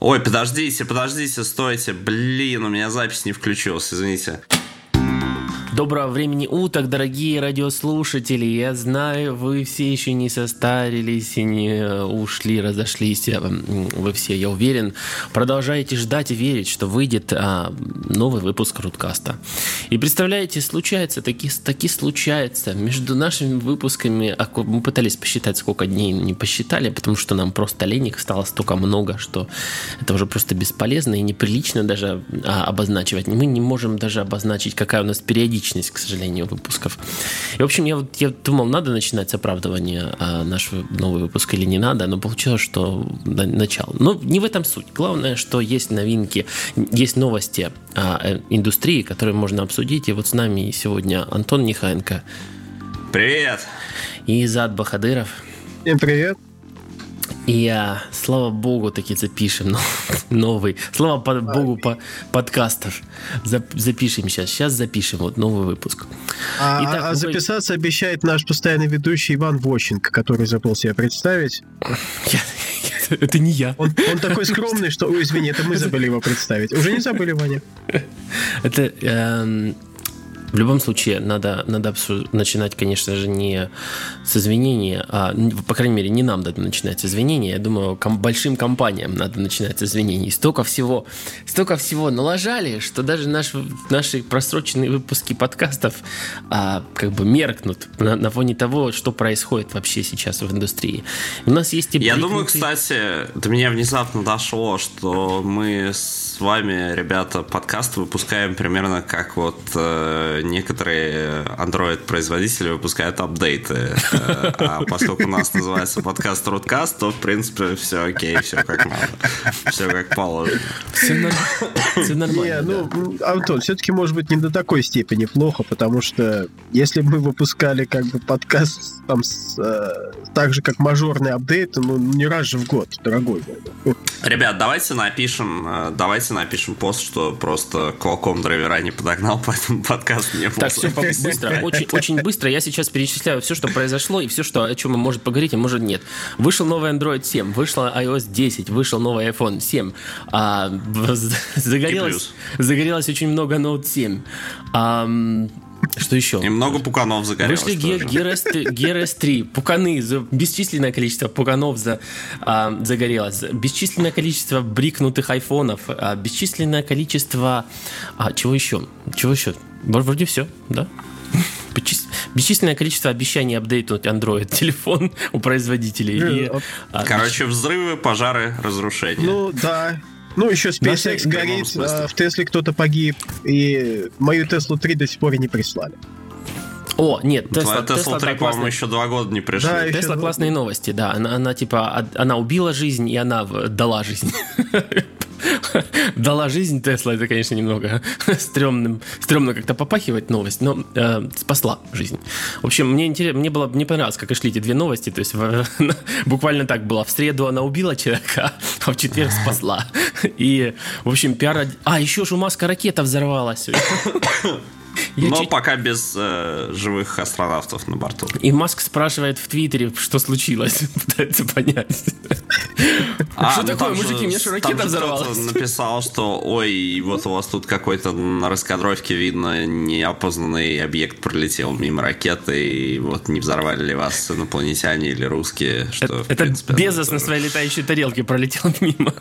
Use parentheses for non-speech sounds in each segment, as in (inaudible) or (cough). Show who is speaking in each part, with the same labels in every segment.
Speaker 1: Ой, подождите, подождите, стойте. Блин, у меня запись не включилась, извините.
Speaker 2: Доброго времени уток, дорогие радиослушатели. Я знаю, вы все еще не состарились и не ушли, разошлись. Вы все, я уверен, продолжаете ждать и верить, что выйдет а, новый выпуск Рудкаста. И представляете, случается, таки, таки случается. Между нашими выпусками, а мы пытались посчитать, сколько дней, не посчитали, потому что нам просто леник стало столько много, что это уже просто бесполезно и неприлично даже а, обозначивать. Мы не можем даже обозначить, какая у нас периодичность периодичность, к сожалению, выпусков. И, в общем, я, вот, я думал, надо начинать с оправдывания а, наш новый выпуск или не надо, но получилось, что на, начало. Но не в этом суть. Главное, что есть новинки, есть новости а, индустрии, которые можно обсудить. И вот с нами сегодня Антон Нехаенко.
Speaker 1: Привет!
Speaker 2: И Изад Бахадыров.
Speaker 3: Всем привет!
Speaker 2: И а, слава богу, таки запишем (laughs) новый. Слава по, богу по подкастов. запишем сейчас. Сейчас запишем вот новый выпуск.
Speaker 3: А, Итак, а записаться обещает наш постоянный ведущий Иван Вощенко, который забыл себя представить. (laughs)
Speaker 2: это не я.
Speaker 3: Он, он такой скромный, что... Ой, извини, это мы (laughs) забыли его представить. Уже не забыли, Ваня?
Speaker 2: Это... Эм, в любом случае, надо, надо начинать, конечно же, не с извинения, а, по крайней мере, не нам надо начинать с извинения. Я думаю, ком- большим компаниям надо начинать с извинений. Столько всего, столько всего налажали, что даже наш, наши просроченные выпуски подкастов а, как бы меркнут на, на фоне того, что происходит вообще сейчас в индустрии. У нас есть и
Speaker 1: Я думаю, кстати, до меня внезапно дошло, что мы с вами, ребята, подкаст выпускаем примерно как вот э, некоторые Android-производители выпускают апдейты. Э, а поскольку у нас называется подкаст Рудкаст, то, в принципе, все окей, все как надо. Все как положено.
Speaker 2: Все, нормально. Не,
Speaker 3: ну, Антон, все-таки, может быть, не до такой степени плохо, потому что если мы выпускали как бы подкаст там с, э, так же, как мажорный апдейт, ну, не раз же в год, дорогой.
Speaker 1: Ребят, давайте напишем, э, давайте напишем пост, что просто Qualcomm драйвера не подогнал, (laughs) поэтому подкаст не
Speaker 2: Так, все быстро, очень, очень быстро. Я сейчас перечисляю все, что произошло, и все, что, о чем мы может поговорить, а может нет. Вышел новый Android 7, вышла iOS 10, вышел новый iPhone 7. А, загорелось, загорелось очень много Note 7. А, что еще?
Speaker 1: И много пуканов загорелось.
Speaker 2: Вышли GRS 3, пуканы, бесчисленное количество пуканов за, а, загорелось, бесчисленное количество брикнутых айфонов, а, бесчисленное количество... А, чего еще? Чего еще? Вроде все, да? Бесчисленное количество обещаний update нуть Android телефон у производителей. И,
Speaker 1: а, Короче, взрывы, пожары, разрушения.
Speaker 3: Ну, да. Ну, еще SpaceX горит, а, в Тесле кто-то погиб, и мою Теслу 3 до сих пор не прислали.
Speaker 2: О, нет,
Speaker 1: Тесла, Тесла 3, по-моему, еще два года не пришли. Да,
Speaker 2: Тесла классные новости, да. Она, она типа, она убила жизнь, и она дала жизнь. (laughs) дала жизнь Тесла, это, конечно, немного (laughs) стрёмным, стрёмно как-то попахивать новость, но э, спасла жизнь. В общем, мне, интересно, мне, было, мне понравилось, как шли эти две новости, то есть в, (laughs) буквально так было. В среду она убила человека, а в четверг спасла. И, в общем, пиар... А, еще же у Маска ракета взорвалась. (coughs)
Speaker 1: Я Но чуть... пока без э, живых астронавтов на борту.
Speaker 2: И Маск спрашивает в Твиттере, что случилось. (laughs) Пытается понять.
Speaker 1: А, что ну такое, мужики, мне что ракета взорвалась? написал, что ой, вот у вас тут какой-то на раскадровке видно неопознанный объект пролетел мимо ракеты, и вот не взорвали ли вас инопланетяне или русские, что,
Speaker 2: Это, принципе, Безос на своей летающей тарелке пролетел (laughs) мимо.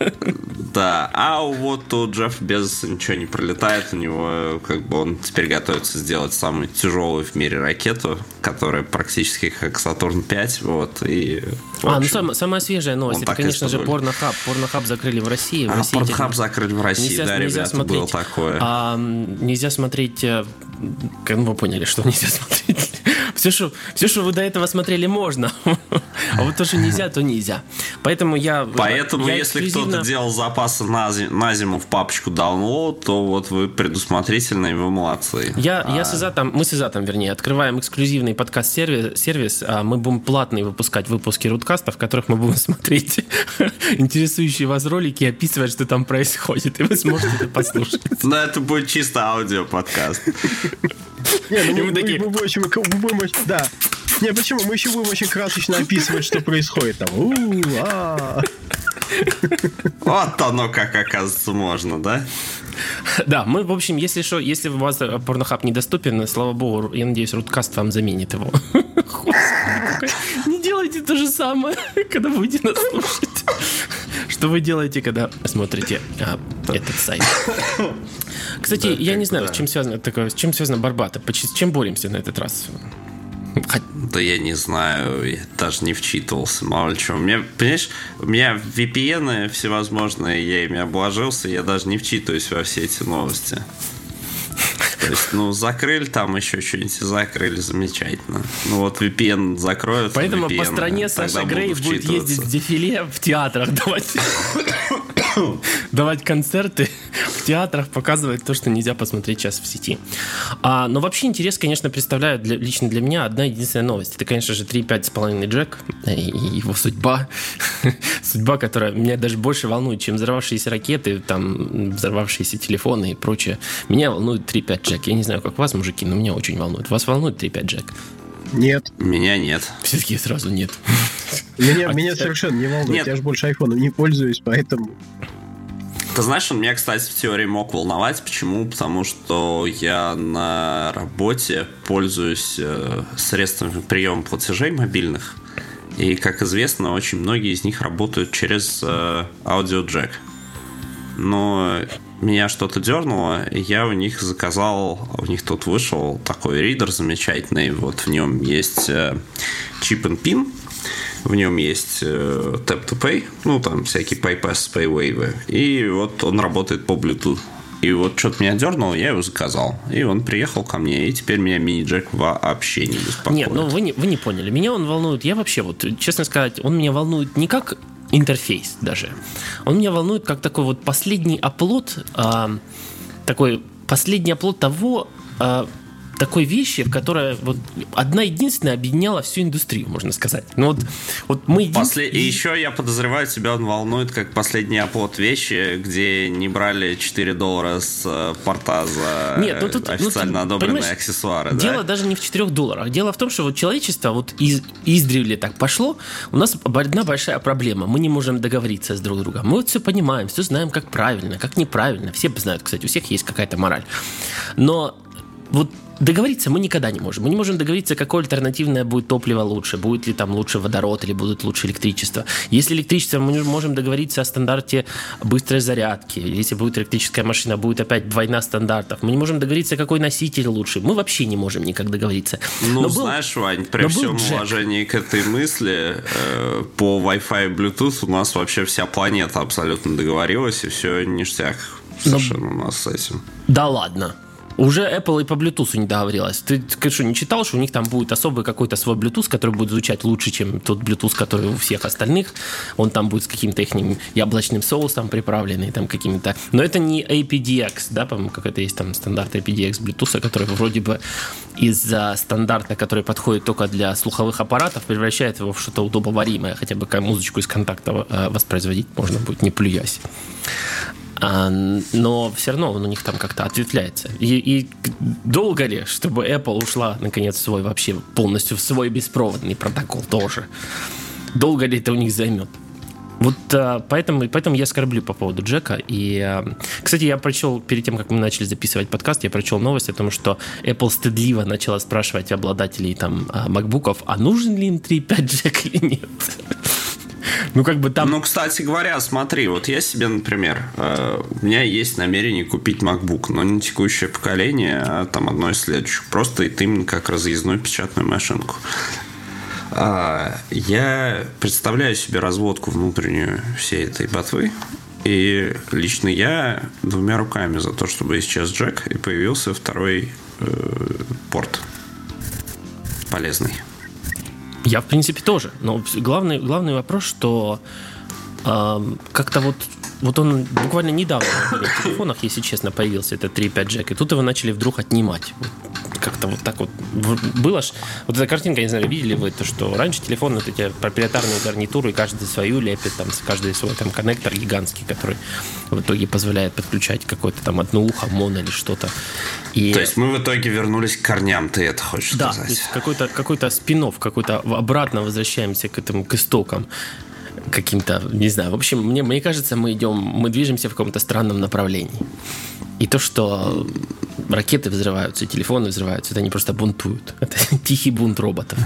Speaker 1: Да, а вот тут Джефф Безос ничего не пролетает, у него как бы он теперь готовится сделать самую тяжелую в мире ракету, которая практически как Сатурн 5, вот, и...
Speaker 2: А, ну сам, самая свежая новость, это, конечно же, Порнохаб. Порнохаб закрыли в России. В
Speaker 1: а,
Speaker 2: России
Speaker 1: Порнохаб закрыли в России, нельзя, да, нельзя ребята, смотреть, было такое.
Speaker 2: А, нельзя смотреть... Э, как вы поняли, что нельзя (laughs) смотреть? Все, что, все, что вы до этого смотрели, можно. А вот то, что нельзя, то нельзя. Поэтому я...
Speaker 1: Поэтому, я если эксклюзивно... кто-то делал запасы на, на зиму в папочку download, то вот вы предусмотрительные, вы молодцы.
Speaker 2: Я, а... я с Изатом, мы с Изатом, вернее, открываем эксклюзивный подкаст-сервис. Сервис, а мы будем платные выпускать выпуски рудкаста, в которых мы будем (laughs) смотреть интересующие вас ролики и описывать, что там происходит, и вы сможете это послушать. (laughs)
Speaker 1: Но это будет чисто аудио-подкаст. (laughs)
Speaker 3: Не, ну мы, такие... мы, будем, мы будем, да. Не, почему? Мы еще будем очень красочно описывать, что происходит там. А. (laughs)
Speaker 1: Вот оно как, оказывается, можно, да?
Speaker 2: Да, мы, в общем, если что, если у вас порнохаб недоступен, слава богу, я надеюсь, Руткаст вам заменит его. (laughs) Не делайте то же самое, когда будете нас слушать. Что вы делаете, когда смотрите а, этот сайт? Кстати, я не знаю, с чем связано такое, с чем связано Барбата, с чем боремся на этот раз?
Speaker 1: Да я не знаю, я даже не вчитывался, мало ли чего. Мне, понимаешь, у меня VPN всевозможные, я ими обложился, я даже не вчитываюсь во все эти новости. То есть, ну, закрыли там еще что-нибудь, закрыли, замечательно. Ну, вот VPN закроют.
Speaker 2: Поэтому
Speaker 1: VPN,
Speaker 2: по стране Саша Грей будет ездить в дефиле в театрах давать, (laughs) (coughs) давать концерты в театрах, показывать то, что нельзя посмотреть сейчас в сети. А, но вообще интерес, конечно, представляют для, лично для меня одна единственная новость. Это, конечно же, 3.5,5 Джек и его судьба. (laughs) судьба, которая меня даже больше волнует, чем взорвавшиеся ракеты, там, взорвавшиеся телефоны и прочее. Меня волнует 3.5 Джек. Я не знаю, как вас, мужики, но меня очень волнует. Вас волнует 3.5 Джек?
Speaker 3: Нет.
Speaker 1: Меня нет.
Speaker 2: Все-таки сразу нет.
Speaker 3: Меня, а меня совершенно не волнует. Нет. Я же больше айфоном не пользуюсь, поэтому...
Speaker 1: Ты знаешь, он меня, кстати, в теории мог волновать. Почему? Потому что я на работе пользуюсь э, средствами приема платежей мобильных. И, как известно, очень многие из них работают через э, аудиоджек. Но меня что-то дернуло, и я у них заказал, у них тут вышел такой ридер замечательный, вот в нем есть э, чип and pin, в нем есть э, tap to pay, ну там всякие PayPass, PayWave, и вот он работает по Bluetooth. И вот что-то меня дернуло, я его заказал. И он приехал ко мне, и теперь меня мини-джек вообще не беспокоит.
Speaker 2: Нет, ну вы не, вы не поняли. Меня он волнует, я вообще, вот, честно сказать, он меня волнует не как интерфейс даже. Он меня волнует как такой вот последний оплот, э, такой последний оплот того, э, такой вещи, которая вот одна единственная объединяла всю индустрию, можно сказать. Ну вот, вот мы
Speaker 1: После... И еще я подозреваю, тебя он волнует как последний оплот вещи, где не брали 4 доллара с э, порта за Нет, ну тут, официально ну, одобренные аксессуары.
Speaker 2: Дело
Speaker 1: да?
Speaker 2: даже не в 4 долларах. Дело в том, что вот человечество вот из, издревле так пошло. У нас одна большая проблема. Мы не можем договориться с друг другом. Мы вот все понимаем, все знаем, как правильно, как неправильно. Все знают, кстати, у всех есть какая-то мораль. Но вот договориться мы никогда не можем. Мы не можем договориться, какое альтернативное будет топливо лучше. Будет ли там лучше водород или будет лучше электричество. Если электричество, мы можем договориться о стандарте быстрой зарядки. Если будет электрическая машина, будет опять двойна стандартов. Мы не можем договориться, какой носитель лучше. Мы вообще не можем никак договориться.
Speaker 1: Ну, Но знаешь, был, Вань, при всем уважении к этой мысли, э, по Wi-Fi и Bluetooth у нас вообще вся планета абсолютно договорилась, и все ништяк совершенно Но... у нас с этим.
Speaker 2: Да ладно. Уже Apple и по Bluetooth не договорилась. Ты, что, не читал, что у них там будет особый какой-то свой Bluetooth, который будет звучать лучше, чем тот Bluetooth, который у всех остальных. Он там будет с каким-то их яблочным соусом приправленный, там какими-то... Но это не APDX, да, по-моему, как это есть там стандарт APDX Bluetooth, который вроде бы из-за стандарта, который подходит только для слуховых аппаратов, превращает его в что-то удобоваримое, хотя бы музычку из контакта э, воспроизводить можно будет, не плюясь. А, но все равно он у них там как-то ответвляется. И, и долго ли, чтобы Apple ушла, наконец, свой вообще полностью в свой беспроводный протокол тоже? Долго ли это у них займет? Вот а, поэтому, поэтому я скорблю по поводу Джека. И, а, кстати, я прочел, перед тем, как мы начали записывать подкаст, я прочел новость о том, что Apple стыдливо начала спрашивать обладателей там макбуков, а нужен ли им 3.5 Джек или нет.
Speaker 1: Ну, как бы там... Ну, кстати говоря, смотри, вот я себе, например, э, у меня есть намерение купить MacBook, но не текущее поколение, а там одно из следующих. Просто это именно как разъездную печатную машинку. А, я представляю себе разводку внутреннюю всей этой ботвы, и лично я двумя руками за то, чтобы исчез джек и появился второй э, порт полезный.
Speaker 2: Я, в принципе, тоже. Но главный, главный вопрос, что э, как-то вот вот он буквально недавно в телефонах, если честно, появился этот 3.5 джек, и тут его начали вдруг отнимать. Как-то вот так вот было ж. Вот эта картинка, не знаю, видели вы то, что раньше телефон, вот эти проприетарные гарнитуры, каждый свою лепит, там, каждый свой там коннектор гигантский, который в итоге позволяет подключать какое-то там одно ухо, моно или что-то.
Speaker 1: И... То есть мы в итоге вернулись к корням, ты это хочешь
Speaker 2: да,
Speaker 1: сказать?
Speaker 2: Да, какой-то какой спин какой-то обратно возвращаемся к этому, к истокам. Каким-то, не знаю, в общем, мне, мне кажется, мы идем, мы движемся в каком-то странном направлении. И то, что ракеты взрываются, телефоны взрываются, это они просто бунтуют. (laughs) Это тихий бунт роботов.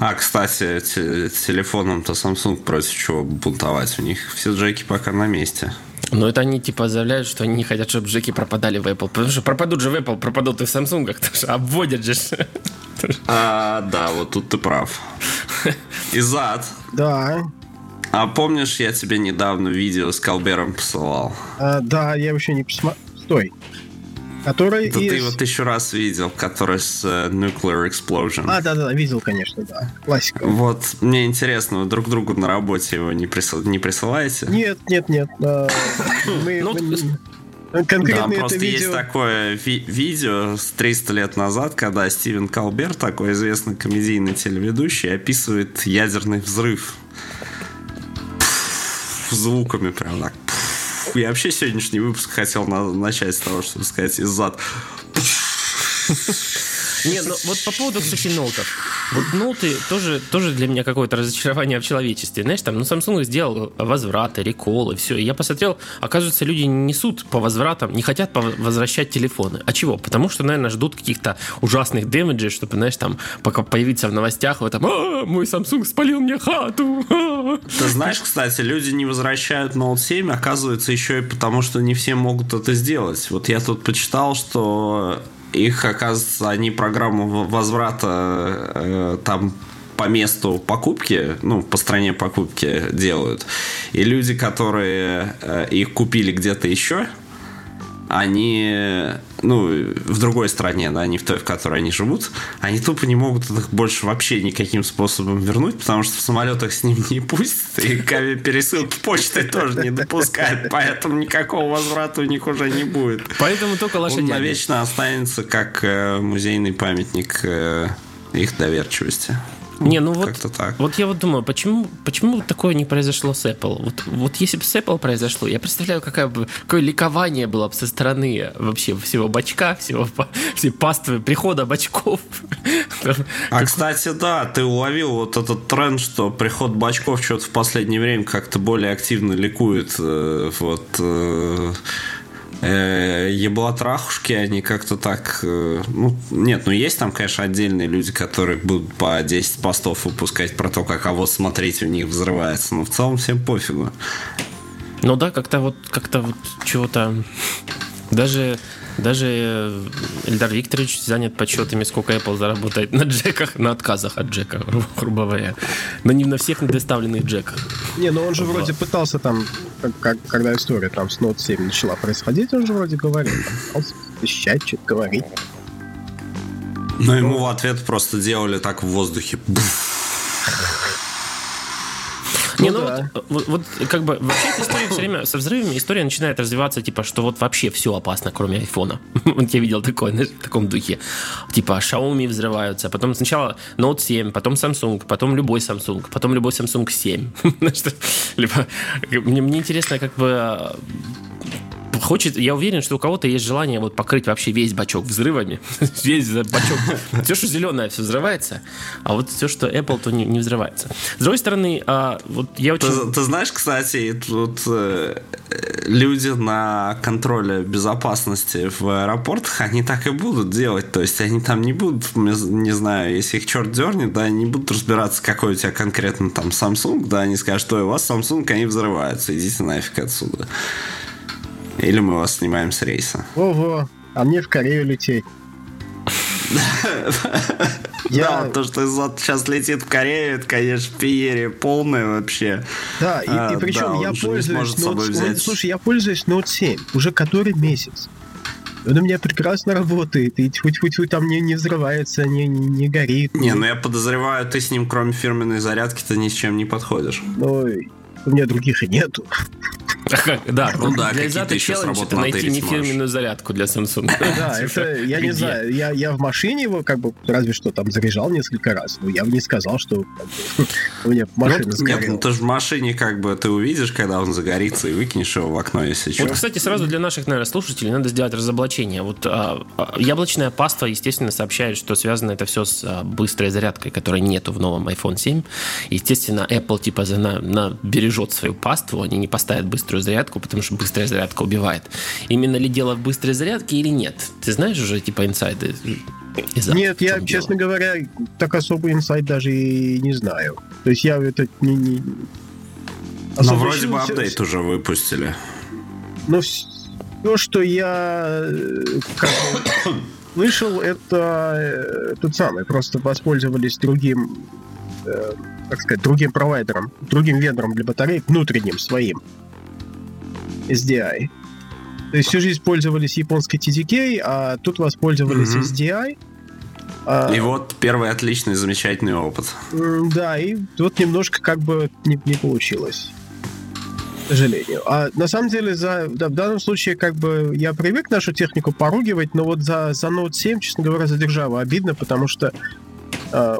Speaker 1: А, кстати, телефоном-то Samsung против чего бунтовать? У них все джеки пока на месте.
Speaker 2: Но это они типа заявляют, что они не хотят, чтобы джеки пропадали в Apple. Потому что пропадут же в Apple, пропадут и в Samsung, (laughs) потому что обводят же.
Speaker 1: А, да, вот тут ты прав. Изад.
Speaker 3: Да.
Speaker 1: А помнишь, я тебе недавно видео с Колбером посылал?
Speaker 3: А, да, я еще не посмотрел. Стой. Который
Speaker 1: да
Speaker 3: из...
Speaker 1: ты вот еще раз видел, который с uh, Nuclear Explosion.
Speaker 3: А, да-да, видел, конечно, да. Классика.
Speaker 1: Вот, мне интересно, вы друг другу на работе его не, присыл... не присылаете?
Speaker 3: Нет, нет, нет. (laughs) Мы,
Speaker 2: Ну,
Speaker 1: Да,
Speaker 3: конкретно это
Speaker 1: просто есть
Speaker 3: видео...
Speaker 1: такое ви- видео с 300 лет назад, когда Стивен Колбер, такой известный комедийный телеведущий, описывает ядерный взрыв. Звуками прям так. Я вообще сегодняшний выпуск хотел на- начать с того, чтобы сказать из зад.
Speaker 2: Не, ну вот по поводу, кстати, ноутов. Вот ноуты тоже, тоже для меня какое-то разочарование в человечестве. Знаешь, там, ну, Samsung сделал возвраты, реколы, все. И я посмотрел, оказывается, люди не несут по возвратам, не хотят возвращать телефоны. А чего? Потому что, наверное, ждут каких-то ужасных дэмэджей, чтобы, знаешь, там, пока появиться в новостях, в этом, «А, мой Samsung спалил мне хату. а». (laughs)
Speaker 1: Ты знаешь, кстати, люди не возвращают Note 7, оказывается, еще и потому, что не все могут это сделать. Вот я тут почитал, что их, оказывается, они программу возврата э, там по месту покупки, ну, по стране покупки делают. И люди, которые э, их купили где-то еще, они, ну, в другой стране, да, не в той, в которой они живут, они тупо не могут их больше вообще никаким способом вернуть, потому что в самолетах с ним не пустят, и пересылки почтой тоже не допускают, поэтому никакого возврата у них уже не будет.
Speaker 2: Поэтому только
Speaker 1: Он
Speaker 2: лошадями.
Speaker 1: навечно останется как э, музейный памятник э, их доверчивости.
Speaker 2: Не, ну вот,
Speaker 1: так.
Speaker 2: вот я вот думаю, почему, почему такое не произошло с Apple? Вот, вот если бы с Apple произошло, я представляю, какая бы, какое ликование было бы со стороны вообще всего бачка, всего всей паствы прихода бачков.
Speaker 1: А, кстати, да, ты уловил вот этот тренд, что приход бачков что-то в последнее время как-то более активно ликует. э, Вот э, еблотрахушки, они как-то так... э, Ну, нет, ну есть там, конечно, отдельные люди, которые будут по 10 постов выпускать про то, как а вот смотрите, у них взрывается. Но в целом всем пофигу.
Speaker 2: Ну да, как-то вот, как-то вот чего-то... Даже, даже э, Эльдар Викторович занят подсчетами, сколько Apple заработает на джеках, на отказах от джека, гру- грубо говоря. Но не на всех недоставленных джеках.
Speaker 3: Не, ну он же вроде пытался там, как, когда история там с Note 7 начала происходить, он же вроде говорил, там, пытался защищать, что-то говорить.
Speaker 1: Но ему в ответ просто делали так в воздухе. Буф.
Speaker 2: Не,
Speaker 3: Ну
Speaker 2: ну
Speaker 3: да.
Speaker 2: вот, вот, вот как бы вообще эта история все время со взрывами история начинает развиваться, типа, что вот вообще все опасно, кроме айфона. (laughs) Вот я видел такое, знаешь, в таком духе. Типа Xiaomi взрываются, потом сначала Note 7, потом Samsung, потом любой Samsung, потом любой Samsung 7. (laughs) Знаешь, что- Либо мне, мне интересно, как бы а, хочет, я уверен, что у кого-то есть желание вот покрыть вообще весь бачок взрывами. (laughs) весь бачок. Все, что зеленое, все взрывается, а вот все, что Apple, то не, не взрывается. С другой стороны, а, вот я очень...
Speaker 1: Ты, ты знаешь, кстати, тут э, люди на контроле безопасности в аэропортах, они так и будут делать. То есть они там не будут, не знаю, если их черт дернет, да, они не будут разбираться, какой у тебя конкретно там Samsung, да, они скажут, что у вас Samsung, они взрываются, идите нафиг отсюда. Или мы вас снимаем с рейса.
Speaker 3: Ого, а мне в Корею лететь. (laughs)
Speaker 1: Да, то, что сейчас летит в Корею, это, конечно, феерия полная вообще.
Speaker 3: да, и,
Speaker 1: А,
Speaker 3: и причем
Speaker 1: да,
Speaker 3: я пользуюсь Note,
Speaker 1: взять.
Speaker 3: слушай, я пользуюсь Note 7 уже который месяц. Он у меня прекрасно работает, и тьфу-тьфу-тьфу там не, не взрывается, не, не, не горит.
Speaker 1: Не, ну я подозреваю, ты с ним кроме фирменной зарядки ты ни с чем не подходишь.
Speaker 3: Ой, у меня других и нету. (laughs)
Speaker 2: Да,
Speaker 1: Ну да,
Speaker 2: для
Speaker 1: какие-то еще сработмоделить
Speaker 2: найти
Speaker 1: сможешь.
Speaker 2: нефирменную зарядку для Samsung. (laughs)
Speaker 3: Да, (laughs)
Speaker 2: Типа,
Speaker 3: это, я не знаю, я, я в машине его как бы разве что там заряжал несколько раз, но я бы не сказал, что у меня машина
Speaker 1: Нет, ну ты же в машине как бы ты увидишь, когда он загорится, и выкинешь его в окно, если что.
Speaker 2: Вот, кстати, сразу для наших, наверное, слушателей надо сделать разоблачение. Вот а, а, яблочная паста, естественно, сообщает, что связано это все с а, быстрой зарядкой, которой нету в новом iPhone 7. Естественно, Apple типа за, на, на- бережет свою паству, они не поставят быструю зарядку, потому что быстрая зарядка убивает. Именно ли дело в быстрой зарядке или нет? Ты знаешь уже типа инсайды? из
Speaker 3: Нет, я,
Speaker 2: чем
Speaker 3: честно
Speaker 2: дело?
Speaker 3: говоря, так особо инсайт даже и не знаю. То есть я это не... не...
Speaker 1: Но
Speaker 3: особо
Speaker 1: вроде бы апдейт уже выпустили.
Speaker 3: Но все, что я как бы (coughs) слышал, это э, тот самый, просто воспользовались другим, э, как сказать, другим провайдером, другим вендором для батареек, внутренним своим, SDI. То есть всю жизнь пользовались японской TDK, а тут воспользовались
Speaker 1: Мгм.
Speaker 3: SDI. А,
Speaker 1: И вот первый отличный, замечательный опыт.
Speaker 3: Да, и вот немножко как бы не, не получилось. К сожалению. А на самом деле, за, да, в данном случае, как бы я привык нашу технику поругивать, но вот за, за Note 7, честно говоря, за державу обидно, потому что а,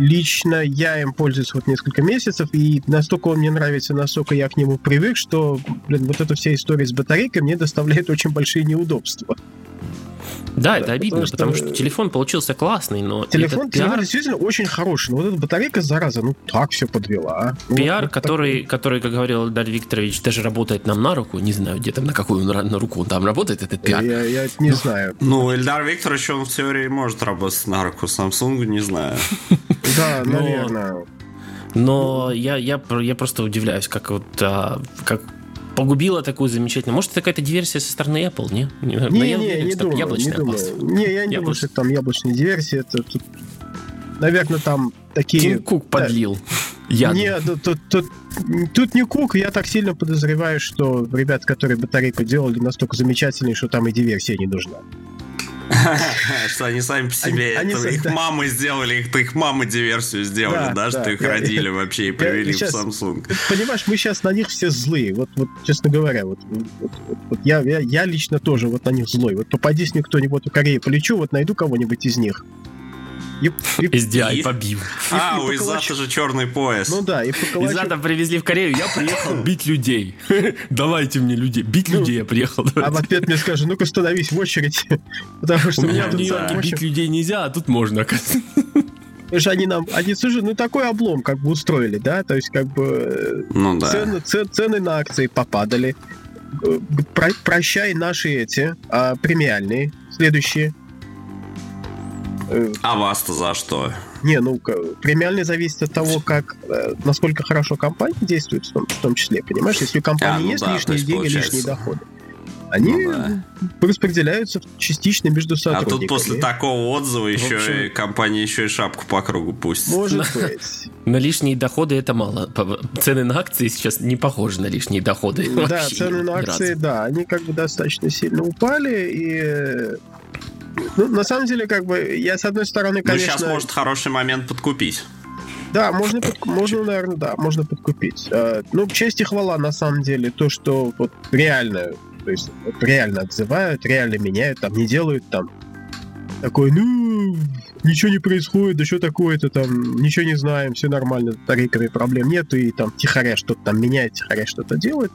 Speaker 3: лично я им пользуюсь вот несколько месяцев, и настолько он мне нравится, настолько я к нему привык, что, блин, вот эта вся история с батарейкой мне доставляет очень большие неудобства.
Speaker 2: Да, это обидно,
Speaker 3: потому
Speaker 2: потому
Speaker 3: что-
Speaker 2: что телефон получился классный, но
Speaker 3: Телефон, телефон
Speaker 2: пиар,
Speaker 3: действительно очень хороший, но вот эта батарейка, зараза, ну так все подвела. Ну,
Speaker 2: пиар,
Speaker 3: вот так-
Speaker 2: который, который, как говорил Эльдар Викторович, даже работает нам на руку, не знаю, где там, на какую на руку он там работает, этот пиар.
Speaker 3: Я, я не знаю.
Speaker 1: Ну, Эльдар Викторович, он в теории может работать на руку Samsung, не знаю. (laughs)
Speaker 3: Да,
Speaker 2: Но-
Speaker 3: наверное.
Speaker 2: Но я, я, я просто удивляюсь, как вот а, как погубила такую замечательную. Может, это какая-то диверсия со стороны Apple, не? Не, но
Speaker 3: Не,
Speaker 2: я
Speaker 3: не, не думаю, не
Speaker 2: яблочная
Speaker 3: думаю. Не, я не думаю, что там яблочная диверсия. Это тут, наверное, там такие...
Speaker 2: Тим Кук подлил. яду.
Speaker 3: Не, тут, тут, тут, тут не кук, я так сильно подозреваю, что ребят, которые батарейку делали, настолько замечательные, что там и диверсия не нужна. (laughs)
Speaker 1: Что они сами по себе, их мамы сделали, их, их мамы диверсию сделали,
Speaker 3: Да,
Speaker 1: что их родили вообще и привели в Samsung.
Speaker 3: Понимаешь, мы сейчас на них все злые. Вот, вот честно говоря, вот, я, я лично тоже вот на них злой. Вот попадись мне кто-нибудь в Корее полечу, вот найду кого-нибудь из них. И, и-
Speaker 2: SDI
Speaker 1: И-
Speaker 2: побил.
Speaker 1: А,
Speaker 3: и
Speaker 1: у. Изата же черный пояс.
Speaker 3: ну да, и поколочу.
Speaker 2: Из ада привезли в Корею, я приехал (laughs) бить людей. (laughs) Давайте мне людей. Бить
Speaker 3: Ну,
Speaker 2: людей я приехал.
Speaker 3: А в ответ мне скажет, ну-ка становись в очередь. (laughs) Потому что
Speaker 2: У
Speaker 3: меня
Speaker 2: меня в
Speaker 3: тут
Speaker 2: Нью-Йорке
Speaker 3: общем,
Speaker 2: бить людей нельзя, а тут можно, оказывается.
Speaker 3: Потому что они нам, они, слушай, ну такой облом как бы устроили, да, то есть как бы
Speaker 1: Ну да.
Speaker 3: цены, це- цены на акции попадали. Э, про- прощай наши эти а, премиальные, следующие. Э,
Speaker 1: А вас-то за что?
Speaker 3: Не, ну, премиальные зависит от того, как, э, насколько хорошо компания действует, в том, в том числе, понимаешь? Если у компании
Speaker 1: А, ну
Speaker 3: есть
Speaker 1: да,
Speaker 3: лишние
Speaker 1: есть
Speaker 3: деньги,
Speaker 1: получается.
Speaker 3: лишние доходы, они
Speaker 1: Ну да.
Speaker 3: распределяются частично между
Speaker 1: А
Speaker 3: сотрудниками.
Speaker 1: тут после такого отзыва еще
Speaker 2: общем-
Speaker 1: и компания еще и шапку по кругу пустит.
Speaker 3: Может быть. (laughs)
Speaker 2: На лишние доходы это мало. Цены на акции сейчас не похожи на лишние доходы.
Speaker 3: Да,
Speaker 2: Вообще
Speaker 3: цены на акции, да, они как бы достаточно сильно упали, и ну, на самом деле, как бы, я с одной стороны,
Speaker 1: Ну,
Speaker 3: конечно...
Speaker 1: сейчас может хороший момент подкупить.
Speaker 3: Да, можно, под- можно, наверное, да, можно подкупить. Э, Ну, честь и хвала, на самом деле, то, что вот реально, то есть вот реально отзывают, реально меняют, там, не делают там такой, ну, ничего не происходит, да что такое-то там, ничего не знаем, все нормально, с батарейками проблем нет, и там тихоря что-то там меняет, тихоря что-то делает.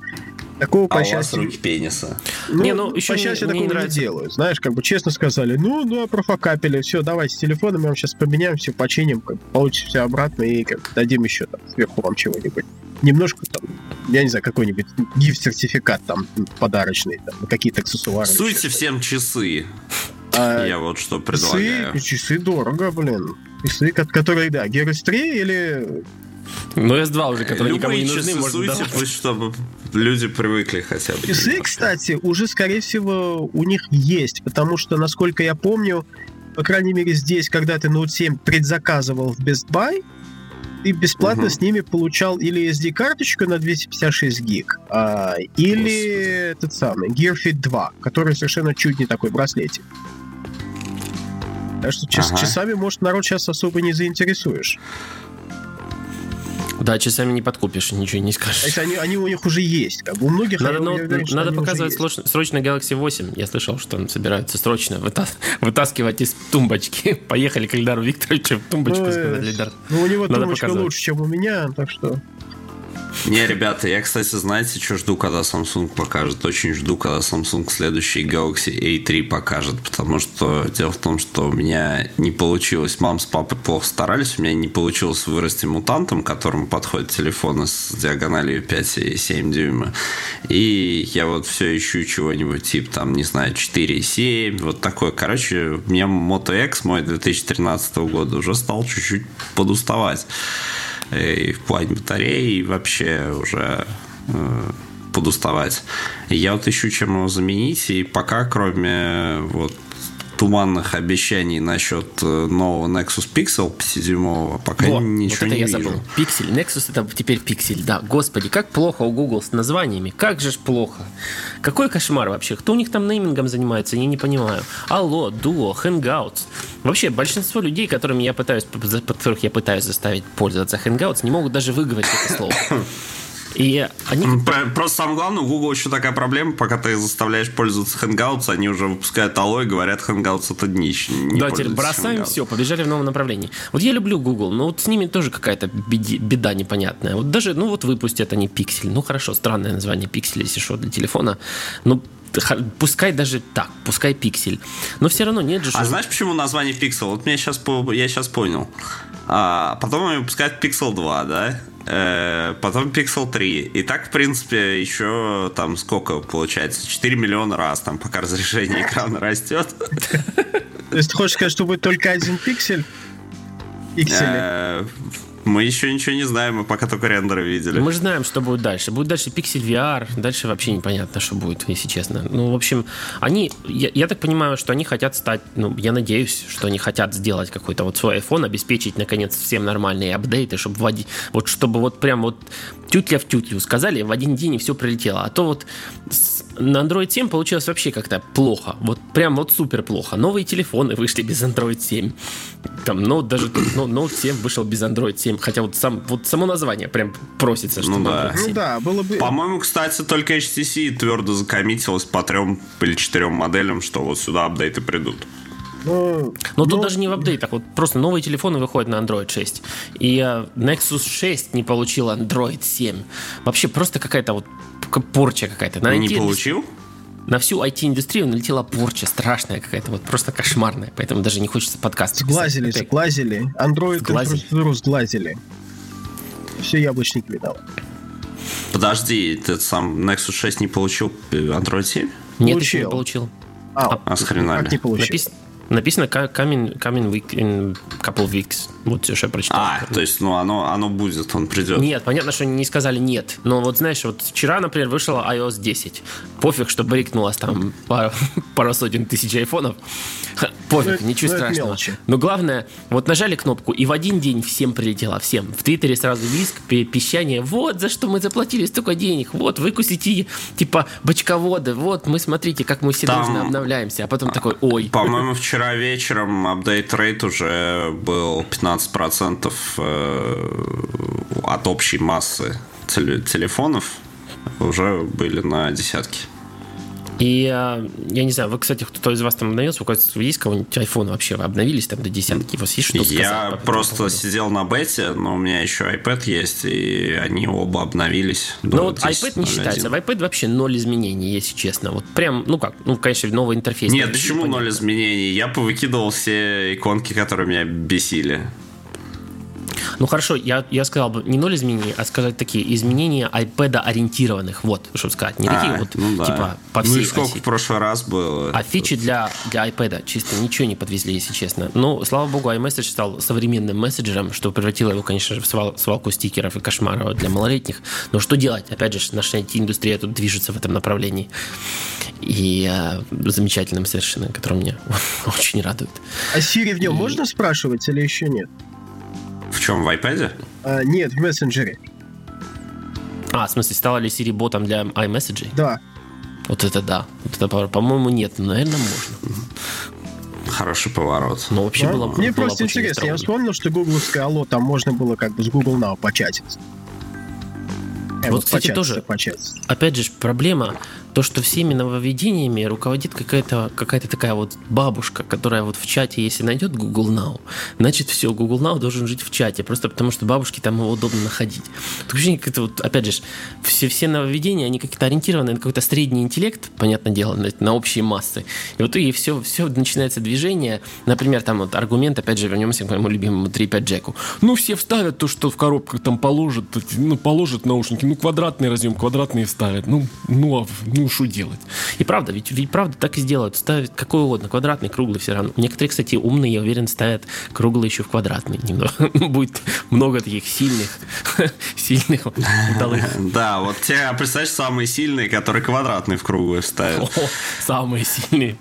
Speaker 3: Такого,
Speaker 1: А
Speaker 3: по
Speaker 1: у вас
Speaker 3: счастью,
Speaker 1: руки пениса.
Speaker 3: ну,
Speaker 2: Не, ну,
Speaker 3: по
Speaker 2: еще
Speaker 3: счастью,
Speaker 2: мне- мне
Speaker 3: такого
Speaker 2: не
Speaker 3: не
Speaker 2: нравится.
Speaker 3: делают. Знаешь, как бы честно сказали, ну, ну, профокапили, все, давайте с телефоном, мы вам сейчас поменяем, все починим, как, получите все обратно и как, дадим еще там сверху вам чего-нибудь. Немножко там, я не знаю, какой-нибудь гифт-сертификат там подарочный, там, какие-то аксессуары.
Speaker 1: Суйте всем часы.
Speaker 3: А, (laughs)
Speaker 1: Я вот что
Speaker 3: часы,
Speaker 1: предлагаю.
Speaker 3: часы дорого, блин. Часы, ко- которые, да, Герус 3 или...
Speaker 2: Ну, S2 уже, которые никому не нужны,
Speaker 1: часы
Speaker 2: можно
Speaker 1: суйте, пусть чтобы люди привыкли хотя бы.
Speaker 3: Часы, кстати, уже, скорее всего, у них есть, потому что, насколько я помню, по крайней мере, здесь, когда ты Note 7 предзаказывал в Best Buy, ты бесплатно
Speaker 1: Мгм.
Speaker 3: с ними получал или SD-карточку на 256 гиг, а, или этот самый Gear Fit 2, который совершенно чуть не такой браслетик. Так что
Speaker 1: Ага.
Speaker 3: часами, может, народ сейчас особо не заинтересуешь.
Speaker 2: Да, часами не подкупишь, ничего не скажешь.
Speaker 3: Это они, они у них уже есть. Как бы у многих
Speaker 2: Надо,
Speaker 3: я уверен,
Speaker 2: надо показывать срочно, срочно Galaxy 8. Я слышал, что он собирается срочно вытас- (laughs) вытаскивать из тумбочки. (laughs) Поехали к Ильдару Викторовичу в тумбочку,
Speaker 3: Ну,
Speaker 2: сказали,
Speaker 3: э,
Speaker 2: Ильдар.
Speaker 3: Ну, у него
Speaker 2: Надо
Speaker 3: тумбочка
Speaker 2: показывать.
Speaker 3: лучше, чем у меня, так что...
Speaker 1: Не, ребята, я, кстати, знаете, что жду, когда Samsung покажет? Очень жду, когда Samsung следующий Galaxy A3 покажет, потому что дело в том, что у меня не получилось, мам с папой плохо старались, у меня не получилось вырасти мутантом, которому подходят телефоны с диагональю 5 и 7 дюйма. И я вот все ищу чего-нибудь типа, там, не знаю, 4,7, вот такое. Короче, у меня Moto X мой 2013 года уже стал чуть-чуть подуставать и в плане батареи, и вообще уже э, подуставать. Я вот ищу, чем его заменить, и пока, кроме вот туманных обещаний насчет э, нового Nexus Pixel 5-дюймового, пока
Speaker 2: Во,
Speaker 1: ничего
Speaker 2: вот это
Speaker 1: не
Speaker 2: я
Speaker 1: вижу.
Speaker 2: забыл. Пиксель. Nexus это теперь пиксель. Да, господи, как плохо у Google с названиями. Как же ж плохо. Какой кошмар вообще. Кто у них там неймингом занимается, я не понимаю. Алло, Duo, Hangouts. Вообще, большинство людей, которыми я пытаюсь, которых я пытаюсь заставить пользоваться Hangouts, не могут даже выговорить это слово. (coughs) И они
Speaker 1: Про- Просто самое главное, у Google еще такая проблема, пока ты заставляешь пользоваться Hangouts, они уже выпускают алло и говорят, Hangouts это днищ. не
Speaker 2: Да, теперь бросаем
Speaker 1: Hangouts.
Speaker 2: все, побежали в новом направлении. Вот я люблю Google, но вот с ними тоже какая-то беда непонятная. Вот даже, ну вот выпустят они пиксель. Ну хорошо, странное название пиксель, если что, для телефона. Ну, х- пускай даже так, пускай пиксель. Но все равно нет же...
Speaker 1: А знаешь, почему название Pixel? Вот мне сейчас, я сейчас понял. А, потом они выпускают Pixel 2, да? Э, потом Pixel 3. И так, в принципе, еще там сколько получается? 4 миллиона раз, там, пока разрешение экрана растет.
Speaker 3: То есть ты хочешь сказать, что будет только один пиксель? Пиксели.
Speaker 1: Мы еще ничего не знаем, мы пока только рендеры видели.
Speaker 2: Мы же знаем, что будет дальше. Будет дальше Pixel VR, дальше вообще непонятно, что будет, если честно. Ну, в общем, они, я, я так понимаю, что они хотят стать, ну, я надеюсь, что они хотят сделать какой-то вот свой iPhone, обеспечить, наконец, всем нормальные апдейты, чтобы вводить, вот чтобы вот прям вот тютля в тютлю сказали, в один день и все прилетело. А то вот на Android 7 получилось вообще как-то плохо. Вот прям вот супер плохо. Новые телефоны вышли без Android 7. Там, ну, даже ну, Note 7 вышел без Android 7. Хотя вот, сам, вот само название прям просится, что
Speaker 1: Ну да.
Speaker 3: Ну
Speaker 2: 7.
Speaker 3: да, было бы...
Speaker 1: По-моему, кстати, только HTC твердо закоммитилась по трем или четырем моделям, что вот сюда апдейты придут.
Speaker 3: Ну,
Speaker 2: Но тут
Speaker 3: ну,
Speaker 2: даже не в апдейтах, вот просто новые телефоны выходят на Android 6. И э, Nexus 6 не получил Android 7. Вообще просто какая-то вот порча какая-то. На,
Speaker 1: Не получил?
Speaker 2: на всю IT-индустрию налетела порча страшная какая-то, вот просто кошмарная. Поэтому даже не хочется подкаст писать.
Speaker 3: Сглазили,
Speaker 2: Это-
Speaker 3: сглазили. Андроид
Speaker 2: Сглазили?
Speaker 3: инфраструктуру сглазили. Все яблочник видал.
Speaker 1: Подожди, ты сам Nexus 6 не получил э, Android 7?
Speaker 2: Нет, еще не
Speaker 3: Получил.
Speaker 2: получил.
Speaker 3: А,
Speaker 1: А с хрена
Speaker 3: как
Speaker 1: ли?
Speaker 3: не получил?
Speaker 2: Напис- Написано coming, coming week in couple weeks. Вот все, что я прочитал.
Speaker 1: А, то есть, ну, оно, оно будет, он придет.
Speaker 2: Нет, понятно, что они не сказали нет. Но вот знаешь, вот вчера, например, вышла iOS 10. Пофиг, что брикнулось там пара, (laughs) пара сотен тысяч айфонов. Ха, Пофиг,
Speaker 3: Ну,
Speaker 2: ничего
Speaker 3: ну,
Speaker 2: страшного.
Speaker 3: мелочи.
Speaker 2: Но главное, вот нажали кнопку, и в один день всем прилетело, всем. В Твиттере сразу виск, пи- пищание. Вот за что мы заплатили столько денег. Вот, выкусите, типа, бочководы. Вот, мы смотрите, как мы все
Speaker 1: Там-
Speaker 2: дружно обновляемся. А потом такой, ой.
Speaker 1: По-моему, вчера вечером апдейт рейт уже был 15% э, от общей массы теле- телефонов уже были на десятки.
Speaker 2: И э, я не знаю, вы, кстати, кто из вас там обновился, у кого есть кого-нибудь iPhone вообще, вы обновились там до десятки? У вас есть что сказать?
Speaker 1: Я просто
Speaker 2: поводу?
Speaker 1: сидел на бете, но у меня еще iPad есть, и они оба обновились.
Speaker 2: Ну вот iPad не
Speaker 1: 10.01.
Speaker 2: считается. В iPad вообще ноль изменений, если честно. Вот прям, ну как, ну, конечно, новый интерфейс.
Speaker 1: Нет, почему
Speaker 2: понятно.
Speaker 1: ноль изменений? Я повыкидывал все иконки, которые меня бесили.
Speaker 2: Ну хорошо, я, я сказал бы не ноль изменений, а сказать такие изменения iPad ориентированных. Вот, чтобы сказать. Не такие
Speaker 1: А,
Speaker 2: вот,
Speaker 1: ну да.
Speaker 2: типа, по
Speaker 1: Ну и
Speaker 2: всей
Speaker 1: сколько
Speaker 2: оси.
Speaker 1: в прошлый раз было?
Speaker 2: А фичи для, для iPad чисто ничего не подвезли, если честно. Ну, слава богу, iMessage стал современным мессенджером, что превратило его, конечно же, в свал- свалку стикеров и кошмаров для малолетних. Но что делать? Опять же, наша IT-индустрия тут движется в этом направлении. И э, замечательным совершенно, который меня (laughs) очень радует.
Speaker 3: А Siri в нем можно спрашивать или еще нет?
Speaker 1: В чем, в iPad?
Speaker 3: А, нет, в мессенджере.
Speaker 2: А, в смысле, стала ли Siri ботом для iMessage?
Speaker 3: Да.
Speaker 2: Вот это да. Вот это, по- по-моему, нет. Но, наверное, можно.
Speaker 1: хороший поворот.
Speaker 2: Но вообще
Speaker 3: Да?
Speaker 2: было
Speaker 3: Мне
Speaker 2: было
Speaker 3: просто интересно, я
Speaker 2: остроумно.
Speaker 3: вспомнил, что гугловское алло, там можно было как бы с Google Now початиться. Э,
Speaker 2: Вот, кстати,
Speaker 3: початиться,
Speaker 2: тоже-
Speaker 3: початиться.
Speaker 2: Опять же, проблема то, что всеми нововведениями руководит какая-то какая такая вот бабушка, которая вот в чате, если найдет Google Now, значит все, Google Now должен жить в чате, просто потому что бабушке там его удобно находить. Такое ощущение, как это вот, опять же, все, все нововведения, они как-то ориентированы на какой-то средний интеллект, понятное дело, на, на общие массы. И вот и все, все начинается движение. Например, там вот аргумент, опять же, вернемся к моему любимому 3.5 Джеку. Ну, все вставят то, что в коробках там положат, ну, положат наушники, ну, квадратный разъем, квадратные вставят. Ну, ну, а, ну, что делать? И правда, ведь, ведь правда так и сделают. Ставят какой угодно, квадратный, круглый, все равно. Некоторые, кстати, умные, я уверен, ставят круглый еще в квадратный. Немного. (laughs) Будет много таких сильных, (laughs) сильных удалых. (laughs)
Speaker 1: Да, вот те, представляешь, самые сильные, которые квадратный в круглый вставят.
Speaker 2: О, самые сильные.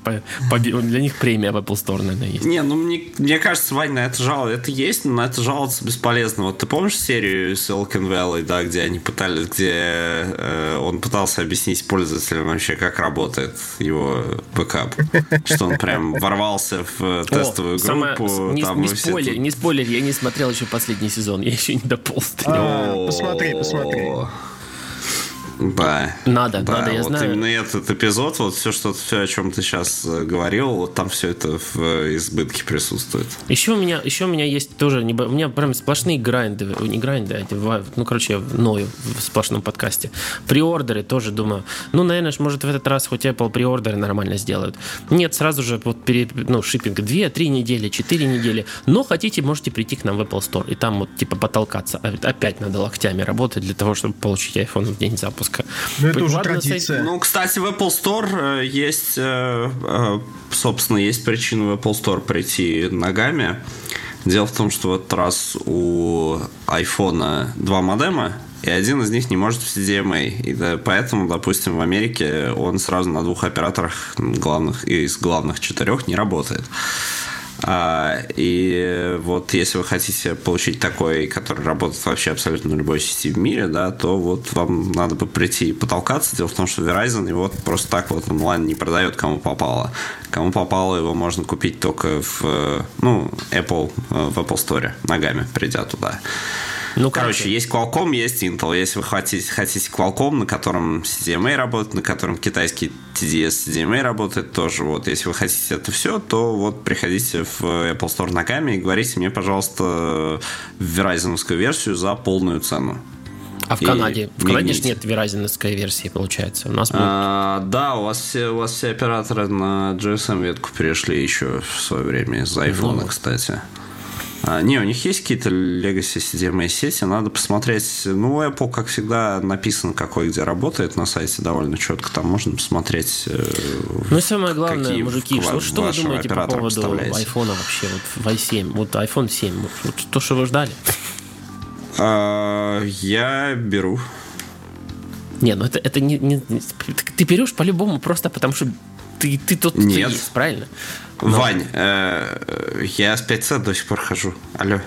Speaker 2: Для них премия в Apple Store, наверное, есть.
Speaker 1: Не, ну мне, кажется, Вань, на это жаловаться. Это есть, но на это жаловаться бесполезно. Вот ты помнишь серию Silicon Valley, да, где они пытались, где э, он пытался объяснить пользователям вообще, как работает его бэкап. Что он прям ворвался в тестовую
Speaker 2: О, самое-
Speaker 1: группу.
Speaker 2: не,
Speaker 1: там
Speaker 2: спойлер,
Speaker 1: тут-
Speaker 2: не спойлер, я не смотрел еще последний сезон, я еще не дополз до него.
Speaker 3: А, посмотри, посмотри.
Speaker 1: Да.
Speaker 2: Надо,
Speaker 1: Да,
Speaker 2: надо, я
Speaker 1: вот
Speaker 2: знаю.
Speaker 1: именно этот эпизод, вот все, что все, о чем ты сейчас говорил, вот там все это в э, избытке присутствует.
Speaker 2: Еще у меня, еще у меня есть тоже, у меня прям сплошные грайнды, не грайнды, а эти ну, короче, я ною в сплошном подкасте. Приордеры тоже думаю, ну, наверное, может, в этот раз хоть Apple приордеры нормально сделают. Нет, сразу же вот пере, ну, шиппинг 2-3 недели, 4 недели, но хотите, можете прийти к нам в Apple Store и там вот типа потолкаться. А Опять надо локтями работать для того, чтобы получить iPhone в день запуска.
Speaker 3: Ну, это уже традиция.
Speaker 1: Ну, кстати, в Apple Store э, есть, э, э, собственно, есть причина в Apple Store прийти ногами. Дело в том, что в этот раз у iPhone два модема, и один из них не может в CDMA. И да, поэтому, допустим, в Америке он сразу на двух операторах главных из главных четырех не работает. А, и вот если вы хотите получить такой, который работает вообще абсолютно на любой сети в мире, да, то вот вам надо бы прийти и потолкаться. Дело в том, что Verizon его просто так вот онлайн не продает, кому попало. Кому попало, его можно купить только в, э, ну, Apple, э, в Apple Store, ногами придя туда.
Speaker 2: Ну,
Speaker 1: Короче, есть Qualcomm, есть Intel. Если вы хотите, хотите Qualcomm, на котором CDMA работает, на котором китайский TDS CDMA работает тоже. Вот, если вы хотите это все, то вот приходите в Apple Store ногами и говорите мне, пожалуйста, Verizonскую версию за полную цену.
Speaker 2: А в Канаде? В Канаде ж
Speaker 1: мигните.
Speaker 2: нет веразиновской версии, получается. У нас
Speaker 1: А, да, у вас, все, у вас все операторы на GSM-ветку перешли еще в свое время из iPhone,
Speaker 2: Ну.
Speaker 1: кстати. А, не, у них есть какие-то Legacy CDMA сети, надо посмотреть. Ну, Apple, как всегда, написано, какой где работает на сайте довольно четко. Там можно посмотреть. э,
Speaker 2: Ну и самое главное,
Speaker 1: какие
Speaker 2: мужики, что, что вы думаете по поводу айфона вообще, вот в i7, вот iPhone 7, вот, вот то, что вы ждали?
Speaker 1: А, я беру.
Speaker 2: Не, ну это, это не- не- Ты берешь по-любому просто потому, что ты, ты тут ты
Speaker 1: Нет.
Speaker 2: есть, правильно?
Speaker 1: Вань, э, я с 5C до сих пор хожу. Алло.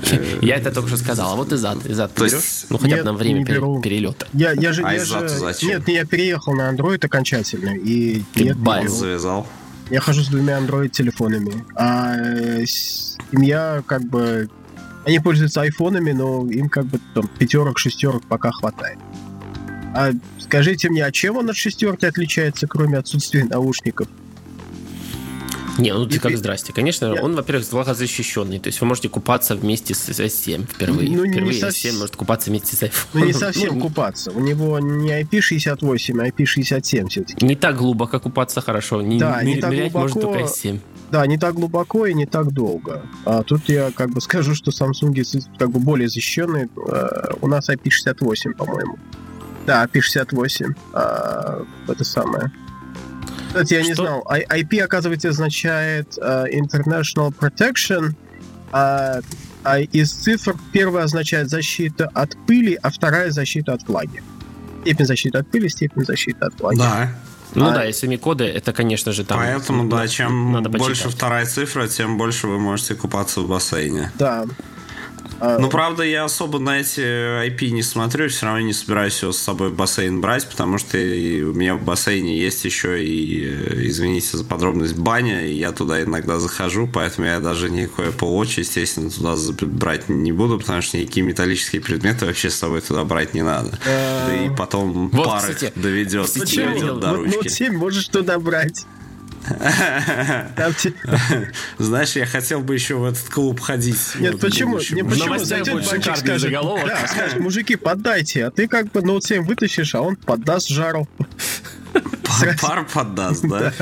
Speaker 1: (laughs)
Speaker 2: Я это только что сказал. А вот и зад, и зад берешь?
Speaker 1: есть-
Speaker 2: Ну, хотя бы на время перелета.
Speaker 3: Я, я же,
Speaker 1: А
Speaker 3: я же...
Speaker 1: зачем?
Speaker 3: Нет, я переехал на Android окончательно, и
Speaker 2: Ты
Speaker 3: нет,
Speaker 2: байл.
Speaker 1: Завязал.
Speaker 3: я хожу с двумя Android-телефонами. А э, семья как бы... Они пользуются айфонами, но им как бы там пятерок, шестерок пока хватает. А скажите мне, а чем он от шестерки отличается, кроме отсутствия наушников?
Speaker 2: Не, ну ты как здрасте. Конечно,
Speaker 3: Нет.
Speaker 2: он, во-первых, влагозащищенный. То есть вы можете купаться вместе с S7 впервые.
Speaker 3: Ну, не
Speaker 2: впервые
Speaker 3: совсем.
Speaker 2: S7 может купаться вместе с iPhone.
Speaker 3: Ну, не совсем (laughs)
Speaker 2: Ну,
Speaker 3: купаться. У него не IP68, а IP67 все-таки.
Speaker 2: Не так глубоко купаться хорошо. Не,
Speaker 3: Да, не
Speaker 2: не
Speaker 3: так
Speaker 2: нырять может
Speaker 3: глубоко.
Speaker 2: только S7.
Speaker 3: Да, не так глубоко и не так долго. А тут я как бы скажу, что Samsung как бы более защищенный. Э, У нас IP68, по-моему. Да, IP68. А, это самое. Кстати, я не
Speaker 2: Что?
Speaker 3: знал. I- IP, оказывается, означает э, International Protection. А, а из цифр первая означает защита от пыли, а вторая защита от влаги. Степень защиты от пыли, степень защиты от влаги.
Speaker 1: Да.
Speaker 2: Ну
Speaker 3: А-
Speaker 2: да, если коды, это, конечно же, там...
Speaker 1: Поэтому, да, чем
Speaker 2: надо
Speaker 1: больше
Speaker 2: почитать.
Speaker 1: вторая цифра, тем больше вы можете купаться в бассейне.
Speaker 3: Да.
Speaker 1: А... Ну, правда, я особо на эти IP не смотрю, все равно не собираюсь его с собой в бассейн брать, потому что у меня в бассейне есть еще и, э, извините за подробность, баня, и я туда иногда захожу, поэтому я даже никакой Apple Watch, естественно, туда брать не буду, потому что никакие металлические предметы вообще с собой туда брать не надо. Да и потом вот, пар доведет, доведет до ручки.
Speaker 3: Note 7 можешь туда брать. (laughs)
Speaker 1: Знаешь, я хотел бы еще в этот клуб ходить.
Speaker 3: Нет, почему? Не, почему? Зайдет банчик, скажет, да, скажет, мужики, поддайте, а ты как бы ноут 7 вытащишь, а он поддаст жару.
Speaker 1: Пар поддаст, да?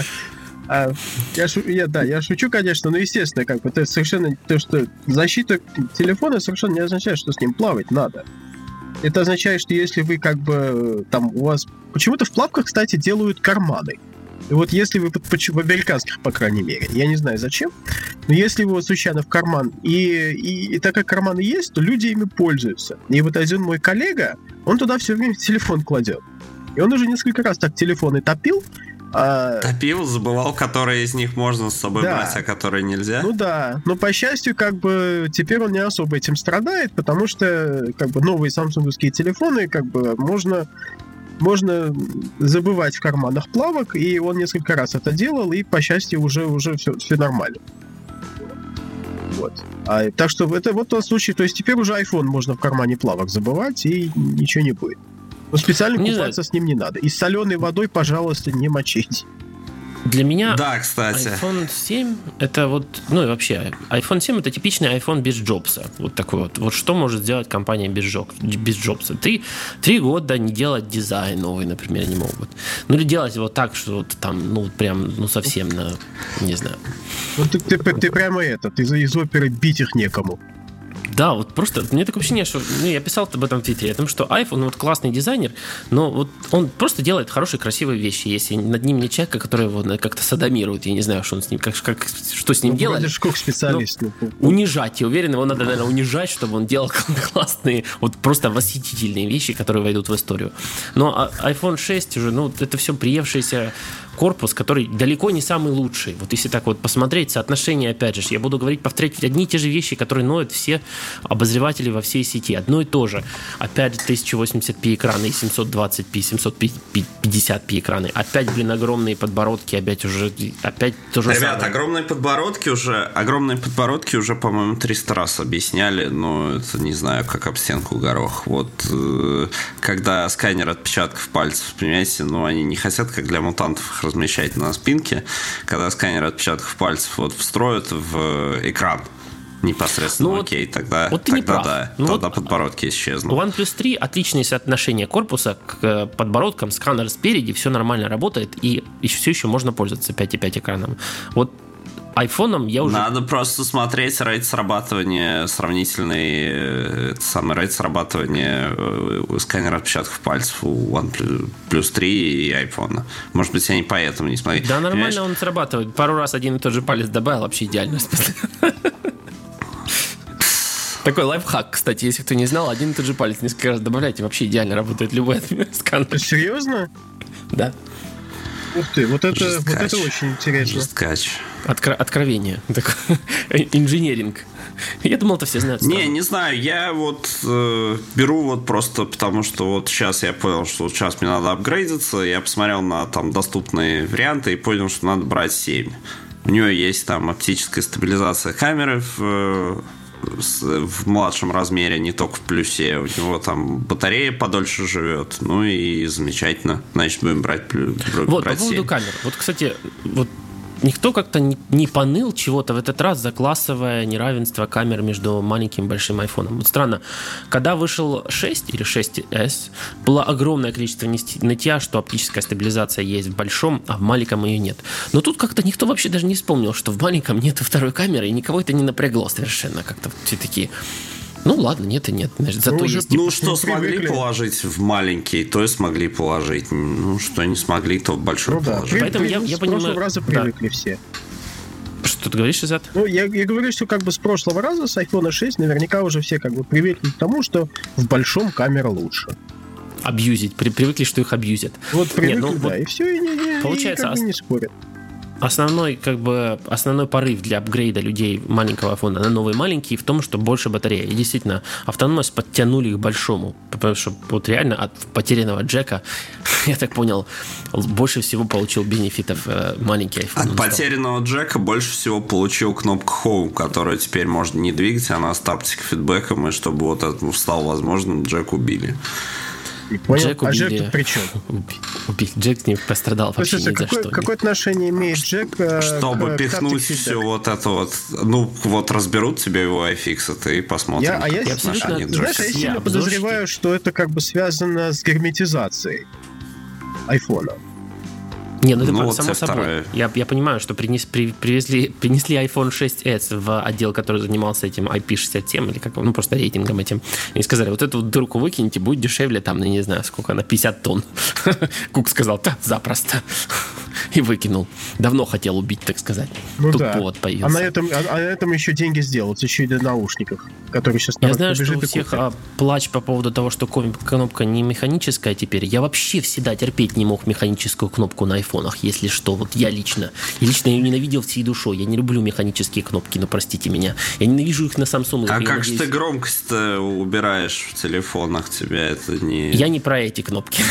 Speaker 3: А, я, шу, я, да, я шучу, конечно, но естественно, как бы это совершенно то, что защита телефона совершенно не означает, что с ним плавать надо. Это означает, что если вы как бы там у вас почему-то в плавках, кстати, делают карманы. И вот если вы в американских, по крайней мере, я не знаю зачем, но если вы случайно в карман, и, и, и так как карманы есть, то люди ими пользуются. И вот один мой коллега, он туда все время телефон кладет. И он уже несколько раз так телефоны топил,
Speaker 1: а... Топил, забывал, которые из них можно с собой да. брать, а которые нельзя.
Speaker 3: Ну да. Но по счастью, как бы теперь он не особо этим страдает, потому что как бы новые самсунговские телефоны, как бы можно можно забывать в карманах плавок, и он несколько раз это делал, и, по счастью, уже, уже все, все нормально. Вот. А, так что это вот тот случай, то есть теперь уже iPhone можно в кармане плавок забывать, и ничего не будет. Но специально не купаться знаю. с ним не надо. И соленой водой, пожалуйста, не мочить.
Speaker 2: Для меня
Speaker 1: да, кстати.
Speaker 2: iPhone 7 это вот, ну и вообще, iPhone 7 это типичный iPhone без Джобса. Вот такой вот. Вот что может сделать компания без, Джоб, без Джобса? Три, три года не делать дизайн новый, например, не могут. Ну или делать вот так, что вот там, ну прям, ну совсем на, не знаю.
Speaker 3: Ну ты, ты, ты прямо это, ты из оперы бить их некому.
Speaker 2: Да, вот просто мне такое ощущение, что ну, я писал об этом в Твиттере, о том, что iPhone вот классный дизайнер, но вот он просто делает хорошие, красивые вещи. Если над ним не человек, который его как-то садомирует, я не знаю, что он с ним, как, как что с ним ну, делать.
Speaker 3: Как специалист.
Speaker 2: Ну, унижать, я уверен, его надо, наверное, унижать, чтобы он делал (laughs) классные, вот просто восхитительные вещи, которые войдут в историю. Но а, iPhone 6 уже, ну, это все приевшееся корпус, который далеко не самый лучший. Вот если так вот посмотреть, соотношение, опять же, я буду говорить, повторять одни и те же вещи, которые ноют все обозреватели во всей сети. Одно и то же. Опять 1080p экраны и 720p, 750p экраны. Опять, блин, огромные подбородки, опять уже, опять тоже
Speaker 1: Ребят, самое. огромные подбородки уже, огромные подбородки уже, по-моему, 300 раз объясняли, но это не знаю, как об стенку горох. Вот э, когда сканер отпечатков пальцев, понимаете, ну они не хотят, как для мутантов, размещать на спинке, когда сканер отпечатков пальцев вот встроят в экран непосредственно ну, окей, тогда, вот ты тогда не прав. да, ну, тогда вот подбородки исчезнут.
Speaker 2: У OnePlus 3 отличное соотношение корпуса к э, подбородкам, сканер спереди, все нормально работает, и все еще можно пользоваться 5.5 экраном. Вот айфоном я уже...
Speaker 1: Надо просто смотреть рейд срабатывания, сравнительный э, самый рейд срабатывания э, сканера отпечатков пальцев у OnePlus 3 и iPhone. Может быть, они поэтому не смогли.
Speaker 2: Да, нормально Понимаешь? он срабатывает. Пару раз один и тот же палец добавил, вообще идеально. Такой лайфхак, кстати, если кто не знал, один и тот же палец несколько раз добавляйте, вообще идеально работает любой сканер.
Speaker 3: Серьезно?
Speaker 2: Да.
Speaker 3: Ух ты, вот это, вот это очень интересно.
Speaker 1: Жесткач.
Speaker 2: Откро- откровение. (laughs) Инженеринг. Я думал, это все знают.
Speaker 1: Не, не знаю. Я вот э, беру вот просто потому, что вот сейчас я понял, что сейчас мне надо апгрейдиться. Я посмотрел на там доступные варианты и понял, что надо брать 7. У нее есть там оптическая стабилизация камеры в в младшем размере, не только в плюсе. У него там батарея подольше живет. Ну и замечательно. Значит, будем брать,
Speaker 2: вот, брать по поводу 7. камер. Вот, кстати, вот никто как-то не, не поныл чего-то в этот раз за классовое неравенство камер между маленьким и большим айфоном. Вот странно, когда вышел 6 или 6s, было огромное количество нытья, что оптическая стабилизация есть в большом, а в маленьком ее нет. Но тут как-то никто вообще даже не вспомнил, что в маленьком нет второй камеры, и никого это не напрягло совершенно. Как-то все такие ну ладно, нет и нет. Значит, зато
Speaker 1: ну,
Speaker 2: есть...
Speaker 1: Ну, что смогли привыкли. положить в маленький, то и смогли положить. Ну, что не смогли, то в большой ну, положить. Да.
Speaker 3: Поэтому я, я понимаю... С раза привыкли да. все.
Speaker 2: Что ты говоришь, Изат?
Speaker 3: Ну, я, я говорю, что как бы с прошлого раза, с iPhone 6, наверняка уже все как бы привыкли к тому, что в большом камера лучше.
Speaker 2: Абьюзить. При, привыкли, что их абьюзят.
Speaker 3: Вот привыкли, Нет, ну, да, вот и все, и, не, не, получается, и как бы не спорят.
Speaker 2: Основной, как бы, основной порыв для апгрейда людей маленького айфона на новый маленький в том, что больше батарея. И действительно, автономность подтянули к большому. Потому что вот реально от потерянного джека, (laughs) я так понял, больше всего получил бенефитов э, маленький iPhone.
Speaker 1: От потерянного джека больше всего получил кнопку Home, которую теперь можно не двигать, она с таптик фидбэком, и чтобы вот это стало возможным, джек убили.
Speaker 3: Понял? Джек убили. А Джек тут при чем?
Speaker 2: Убили. Джек не пострадал вообще
Speaker 3: Слушайте,
Speaker 2: ни какое,
Speaker 3: за что. Какое отношение имеет Джек
Speaker 1: э, Чтобы к, пихнуть к все вот это вот. Ну, вот разберут тебе его iFixit и посмотрим.
Speaker 3: Я, а я, я абсолютно, знаешь, я сильно подозреваю, что это как бы связано с герметизацией айфона.
Speaker 2: Не, ну это ну, вот само собой. Я, я понимаю, что принес, при, привезли, принесли iPhone 6s в отдел, который занимался этим IP67, или как ну просто рейтингом этим. И сказали, вот эту вот дырку выкиньте, будет дешевле, там, ну, не знаю, сколько на 50 тонн. (laughs) Кук сказал, да, запросто. (laughs) И выкинул. Давно хотел убить, так сказать. Ну Тут да. повод появился.
Speaker 3: А на этом, а, а на этом еще деньги сделать, еще и на наушниках, которые сейчас
Speaker 2: Я знаю, что у всех а, плач по поводу того, что кнопка не механическая теперь. Я вообще всегда терпеть не мог механическую кнопку на айфонах, если что. Вот я лично. Я лично ее ненавидел всей душой. Я не люблю механические кнопки, но простите меня. Я ненавижу их на Samsung.
Speaker 1: А как же ты громкость убираешь в телефонах? Тебя это не...
Speaker 2: Я не про эти кнопки.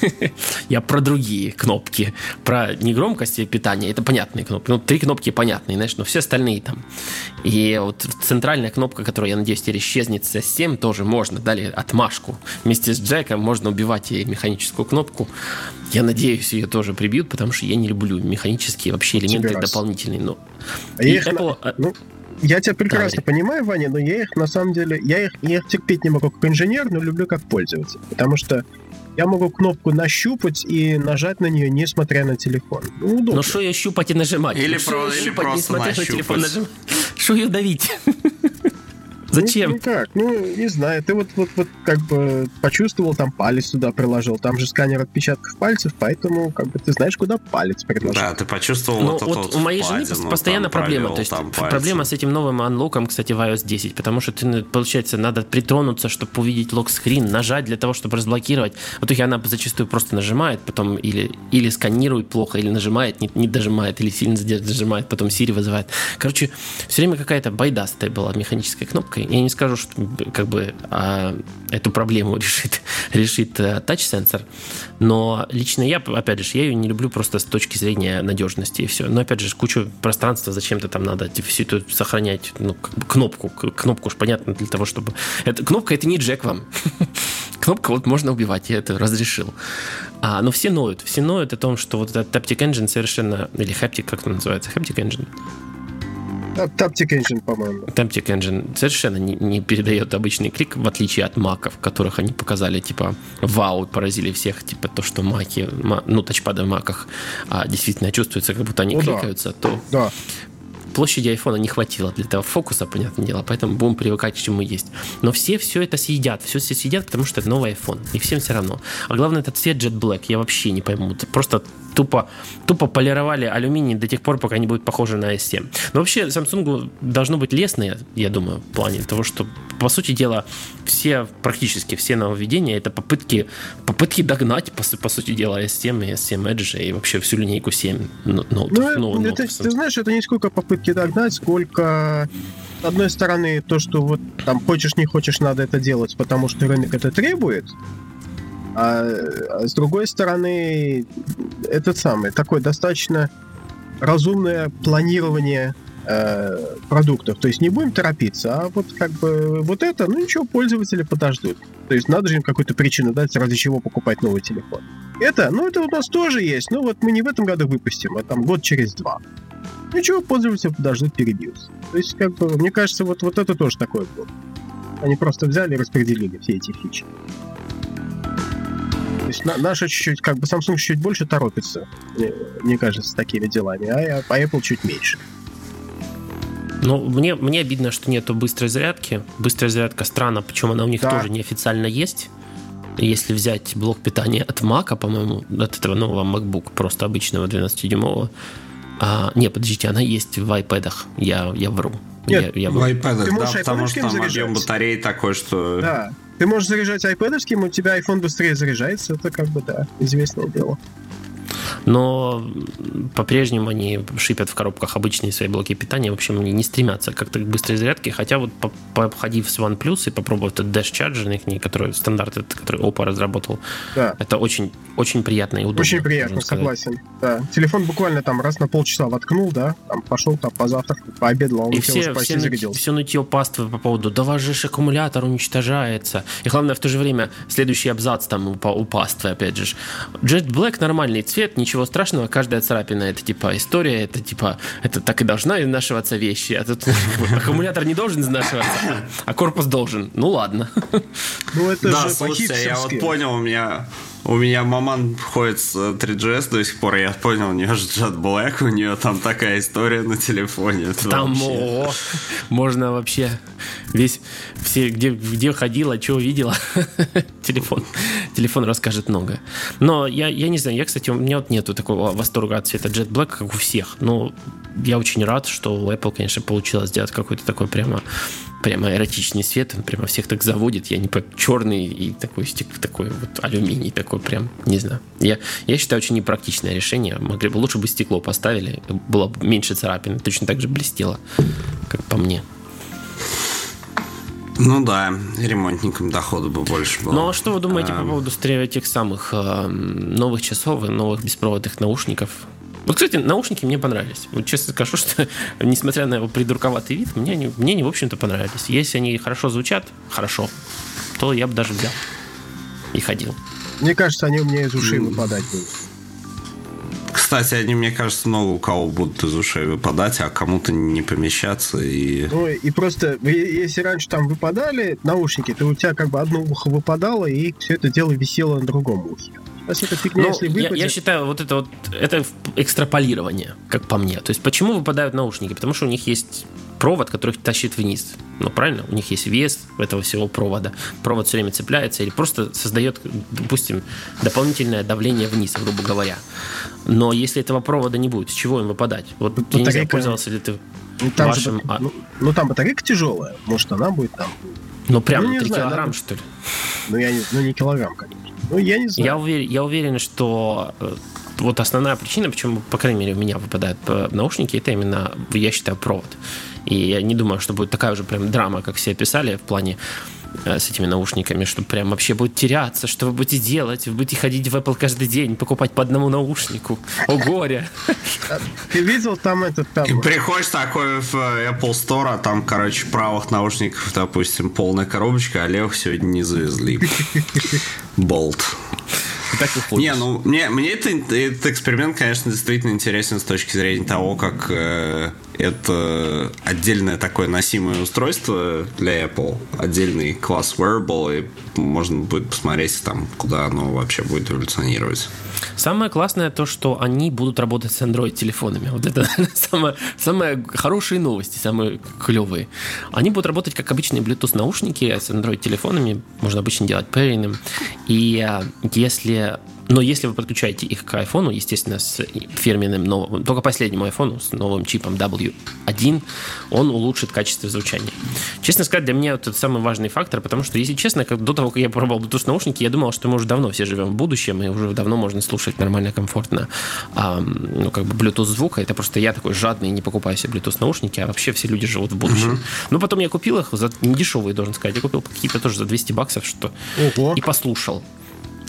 Speaker 2: (laughs) Я про другие кнопки. Про не громкость питания, это понятные кнопки. Ну, три кнопки понятные, знаешь, но все остальные там. И вот центральная кнопка, которая, я надеюсь, теперь исчезнет с S7, тоже можно. Дали отмашку. Вместе с Джеком можно убивать и механическую кнопку. Я надеюсь, ее тоже прибьют, потому что я не люблю механические вообще элементы дополнительные. Но...
Speaker 3: А я, их, Apple... А, ну, я тебя прекрасно да, понимаю, Ваня, но я их на самом деле, я их, я их терпеть не могу как инженер, но люблю как пользователь. Потому что я могу кнопку нащупать и нажать на нее, несмотря на телефон.
Speaker 2: Ну, удобно. Ну что ее щупать и нажимать?
Speaker 1: Или, про, или щупать, просто нащупать. на телефон нажимать? (laughs)
Speaker 2: Что ее давить? (laughs) Зачем?
Speaker 3: Ну, ну как? Ну, не знаю. Ты вот, вот, вот как бы почувствовал, там палец туда приложил. Там же сканер отпечатков пальцев, поэтому как бы ты знаешь, куда палец приложил.
Speaker 1: Да, ты почувствовал
Speaker 2: ну, вот, вот, вот у моей жены постоянно проблема. Провел, то есть проблема с этим новым анлоком, кстати, в iOS 10, потому что ты, получается, надо притронуться, чтобы увидеть локскрин, нажать для того, чтобы разблокировать. В итоге она зачастую просто нажимает, потом или, или сканирует плохо, или нажимает, не, не дожимает, или сильно зажимает, потом Siri вызывает. Короче, все время какая-то байда с этой была механической кнопкой я не скажу, что как бы а, эту проблему (laughs) решит, решит а, тач-сенсор, но лично я, опять же, я ее не люблю просто с точки зрения надежности и все. Но опять же, кучу пространства, зачем-то там надо типа, все это сохранять, ну, как бы кнопку, кнопку уж понятно для того, чтобы... Это, кнопка это не джек вам. (laughs) Кнопка вот можно убивать, я это разрешил. А, но все ноют, все ноют о том, что вот этот Taptic Engine совершенно, или Haptic, как он называется, Haptic Engine,
Speaker 3: Taptic Engine, по-моему.
Speaker 2: Taptic Engine совершенно не, не передает обычный клик, в отличие от маков, которых они показали, типа, вау, поразили всех, типа, то, что маки, ну, тачпады в маках а, действительно чувствуется, как будто они ну, кликаются, да. то
Speaker 3: да.
Speaker 2: площади айфона не хватило для этого фокуса, понятное дело, поэтому будем привыкать к чему есть. Но все все это съедят, все все съедят, потому что это новый iPhone, и всем все равно. А главное, этот цвет Jet Black, я вообще не пойму, это просто тупо, тупо полировали алюминий до тех пор, пока они будут похожи на S7. Но вообще Samsung должно быть лестное, я думаю, в плане того, что, по сути дела, все, практически все нововведения это попытки, попытки догнать, по, по сути дела, S7 и S7 Edge и вообще всю линейку 7 ноутов.
Speaker 3: Ну, ну, это, ты знаешь, это не сколько попытки догнать, сколько с одной стороны, то, что вот там хочешь, не хочешь, надо это делать, потому что рынок это требует, а, а с другой стороны, этот самый, такое достаточно разумное планирование э, продуктов. То есть не будем торопиться, а вот как бы вот это, ну ничего, пользователи подождут. То есть надо же им какую-то причину дать, ради чего покупать новый телефон. Это, ну это у нас тоже есть, но вот мы не в этом году выпустим, а там год через два. Ничего, пользователи подождут, перебьются. То есть, как бы, мне кажется, вот, вот это тоже такое было. Они просто взяли и распределили все эти фичи. Есть на, наша чуть-чуть, как бы Samsung чуть больше торопится, мне, мне кажется, с такими делами, а, а Apple чуть меньше.
Speaker 2: Ну, мне, мне обидно, что нету быстрой зарядки. Быстрая зарядка странно, причем она у них да. тоже неофициально есть. Если взять блок питания от Mac, по-моему, от этого нового MacBook, просто обычного 12-дюймового, а, не, подождите, она есть в iPad. Я, я вру.
Speaker 1: Нет, я, я в iPad, да, потому что там объем батареи такой, что...
Speaker 3: Да, ты можешь заряжать iPad, у тебя iPhone быстрее заряжается, это как бы, да, известное дело.
Speaker 2: Но по-прежнему они шипят в коробках обычные свои блоки питания. В общем, они не стремятся как-то к быстрой зарядке. Хотя вот походив с OnePlus и попробовав этот Dash Charger, их, который стандарт, который Oppo разработал, да. это очень, очень приятно и удобно.
Speaker 3: Очень приятно, согласен. Да. Телефон буквально там раз на полчаса воткнул, да, там пошел там позавтракал, пообедал, а он
Speaker 2: и все, все, ныть, все нытье паствы по поводу, да ваш же аккумулятор уничтожается. И главное, в то же время, следующий абзац там у, у паствы, опять же. Jet Black нормальный цвет, ничего страшного, каждая царапина это типа история, это типа, это так и должна изнашиваться вещи. А тут (laughs) аккумулятор не должен изнашиваться, а корпус должен. Ну ладно.
Speaker 1: Ну это да, же слушайте, я вот понял, у меня у меня маман ходит с 3GS до сих пор, я понял, у нее же Jet Black, у нее там такая история на телефоне.
Speaker 2: Там о, можно вообще весь, все, где, где ходила, что увидела, (laughs) телефон, телефон расскажет много. Но я, я не знаю, я, кстати, у меня вот нету такого восторга от цвета Jet Black, как у всех, но я очень рад, что у Apple, конечно, получилось сделать какой-то такой прямо прямо эротичный свет, он прямо всех так заводит. Я не по черный и такой стек, такой вот алюминий, такой прям, не знаю. Я, я считаю, очень непрактичное решение. Могли бы лучше бы стекло поставили, было бы меньше царапин, точно так же блестело, как по мне.
Speaker 1: Ну да, ремонтникам дохода бы больше было.
Speaker 2: Ну а что вы думаете а... по поводу этих самых э, новых часов и новых беспроводных наушников? Вот, кстати, наушники мне понравились. Вот честно скажу, (laughs) что несмотря на его придурковатый вид, мне они, мне они, в общем-то, понравились. Если они хорошо звучат, хорошо, то я бы даже взял и ходил.
Speaker 3: Мне кажется, они у меня из ушей выпадать будут.
Speaker 1: Кстати, они, мне кажется, много у кого будут из ушей выпадать, а кому-то не помещаться. И...
Speaker 3: Ну, и просто, если раньше там выпадали наушники, то у тебя как бы одно ухо выпадало, и все это дело висело на другом ухе.
Speaker 2: Если это фигня, ну, если выпадет... я, я считаю, вот это вот это экстраполирование, как по мне. То есть, почему выпадают наушники? Потому что у них есть провод, который их тащит вниз. Ну, правильно? У них есть вес этого всего провода. Провод все время цепляется или просто создает, допустим, дополнительное давление вниз, грубо говоря. Но если этого провода не будет, с чего им выпадать? Вот ну, я не знаю, пользовался ли ты
Speaker 3: ну, там вашим... Же, ну, ну, там батарейка тяжелая. Может, она будет там...
Speaker 2: Ну, прям ну, 3 знаю, килограмм, да? что ли?
Speaker 3: Ну, я не, ну, не килограмм, конечно. Ну, я не знаю.
Speaker 2: Я уверен, я уверен что э, вот основная причина, почему, по крайней мере, у меня выпадают наушники, это именно, я считаю, провод. И я не думаю, что будет такая уже прям драма, как все описали в плане э, с этими наушниками, что прям вообще будет теряться, что вы будете делать, вы будете ходить в Apple каждый день, покупать по одному наушнику. О горе!
Speaker 3: Ты видел там этот там...
Speaker 1: Приходишь такой в Apple Store, а там, короче, правых наушников, допустим, полная коробочка, а левых сегодня не завезли. Болт. так и Не, ну мне, мне это, этот эксперимент, конечно, действительно интересен с точки зрения того, как э, это отдельное такое носимое устройство для Apple, отдельный класс wearable, и можно будет посмотреть там, куда оно вообще будет эволюционировать.
Speaker 2: Самое классное то, что они будут работать с Android-телефонами. Вот это (laughs) самое, самые хорошие новости, самые клевые. Они будут работать как обычные Bluetooth-наушники с Android-телефонами. Можно обычно делать пэриным. И а, если но если вы подключаете их к iPhone, естественно, с фирменным новым, только последнему iPhone с новым чипом W1, он улучшит качество звучания. Честно сказать, для меня это самый важный фактор, потому что, если честно, как, до того, как я пробовал Bluetooth наушники, я думал, что мы уже давно все живем в будущем, и уже давно можно слушать нормально, комфортно, а, ну, как бы Bluetooth звука. Это просто я такой жадный, не покупаю себе Bluetooth наушники, а вообще все люди живут в будущем. Uh-huh. Но потом я купил их за недешевые, должен сказать. Я купил какие-то тоже за 200 баксов, что Ого. и послушал.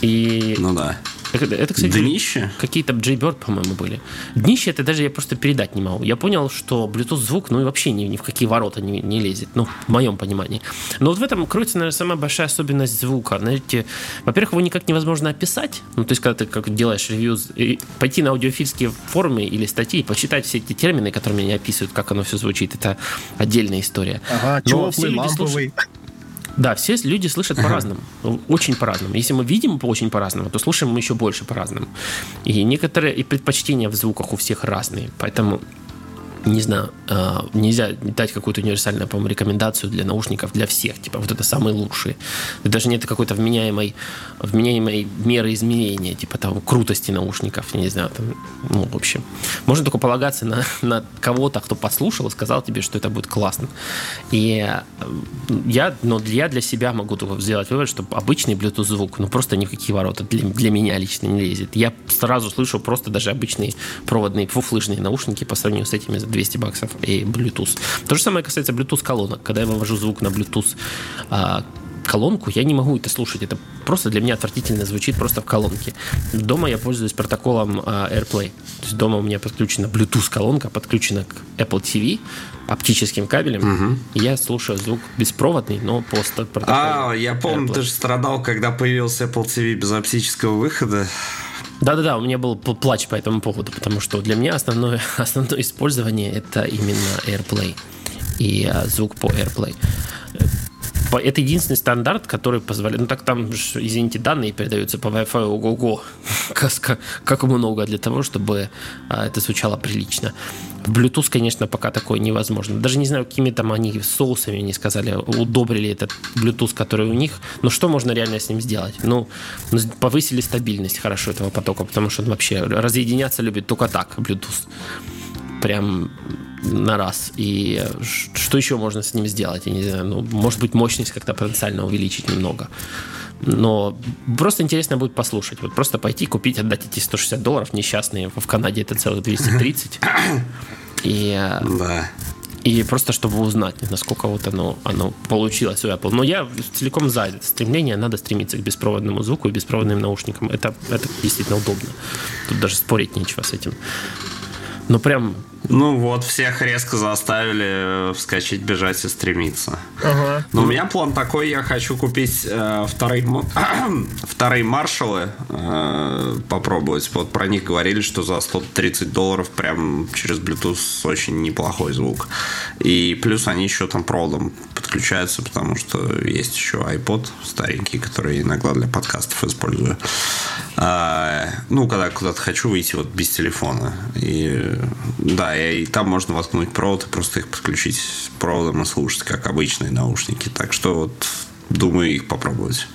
Speaker 2: И...
Speaker 1: Ну да.
Speaker 2: Это, это кстати,
Speaker 1: Днище?
Speaker 2: Какие-то Jaybird, по-моему, были. Днище это даже я просто передать не могу. Я понял, что Bluetooth звук, ну и вообще ни, ни в какие ворота не, не лезет. Ну, в моем понимании. Но вот в этом кроется, наверное, самая большая особенность звука. Знаете, во-первых, его никак невозможно описать. Ну, то есть, когда ты как делаешь ревью, пойти на аудиофильские форумы или статьи, почитать все эти термины, которыми они описывают, как оно все звучит, это отдельная история.
Speaker 3: Ага, Но все люди слушают,
Speaker 2: да, все люди слышат по-разному. Очень по-разному. Если мы видим очень по-разному, то слушаем мы еще больше по-разному. И некоторые и предпочтения в звуках у всех разные. Поэтому не знаю, э, нельзя дать какую-то универсальную, по-моему, рекомендацию для наушников для всех. Типа, вот это самые лучшие. даже нет какой-то вменяемой, вменяемой меры измерения, типа там крутости наушников, я не знаю, там, ну, в общем. Можно только полагаться на, (laughs) на кого-то, кто послушал и сказал тебе, что это будет классно. И э, я, но я для себя могу только сделать вывод, что обычный Bluetooth звук, ну, просто ни в какие ворота для, для меня лично не лезет. Я сразу слышу просто даже обычные проводные фуфлыжные наушники по сравнению с этими 200 баксов и Bluetooth. То же самое касается Bluetooth колонок. Когда я вывожу звук на Bluetooth а, колонку, я не могу это слушать. Это просто для меня отвратительно звучит просто в колонке. Дома я пользуюсь протоколом а, AirPlay. То есть дома у меня подключена Bluetooth колонка, подключена к Apple TV оптическим кабелем. Угу. Я слушаю звук беспроводный, но по протоколу.
Speaker 1: А, я помню, AirPlay. ты же страдал, когда появился Apple TV без оптического выхода.
Speaker 2: Да-да-да, у меня был плач по этому поводу, потому что для меня основное, (laughs) основное использование это именно AirPlay и а, звук по AirPlay. Это единственный стандарт, который позволяет... Ну, так там, извините, данные передаются по Wi-Fi ого-го. (laughs) Как, как много для того, чтобы а, это звучало прилично. Bluetooth, конечно, пока такое невозможно. Даже не знаю, какими там они соусами не сказали, удобрили этот Bluetooth, который у них. Но что можно реально с ним сделать? Ну, ну, повысили стабильность хорошо этого потока, потому что он вообще разъединяться любит только так, Bluetooth. Прям на раз. И что еще можно с ним сделать? Я не знаю. Ну, может быть, мощность как-то потенциально увеличить немного. Но просто интересно будет послушать. Вот просто пойти купить, отдать эти 160 долларов несчастные. В Канаде это целых 230. И, да. и просто чтобы узнать, насколько вот оно, оно получилось у Apple. Но я целиком за это стремление. Надо стремиться к беспроводному звуку и беспроводным наушникам. Это, это действительно удобно. Тут даже спорить нечего с этим. Но прям
Speaker 1: ну вот, всех резко заставили вскочить, бежать и стремиться. Ага. Но у меня план такой, я хочу купить э, вторые, (clears throat) вторые маршалы, э, попробовать. Вот про них говорили, что за 130 долларов прям через Bluetooth очень неплохой звук. И плюс они еще там проводом подключаются, потому что есть еще iPod старенький, который иногда для подкастов использую. А, ну, когда куда-то хочу выйти вот без телефона. И да, и там можно воткнуть провод и просто их подключить проводом и слушать, как обычные наушники. Так что вот думаю их попробовать.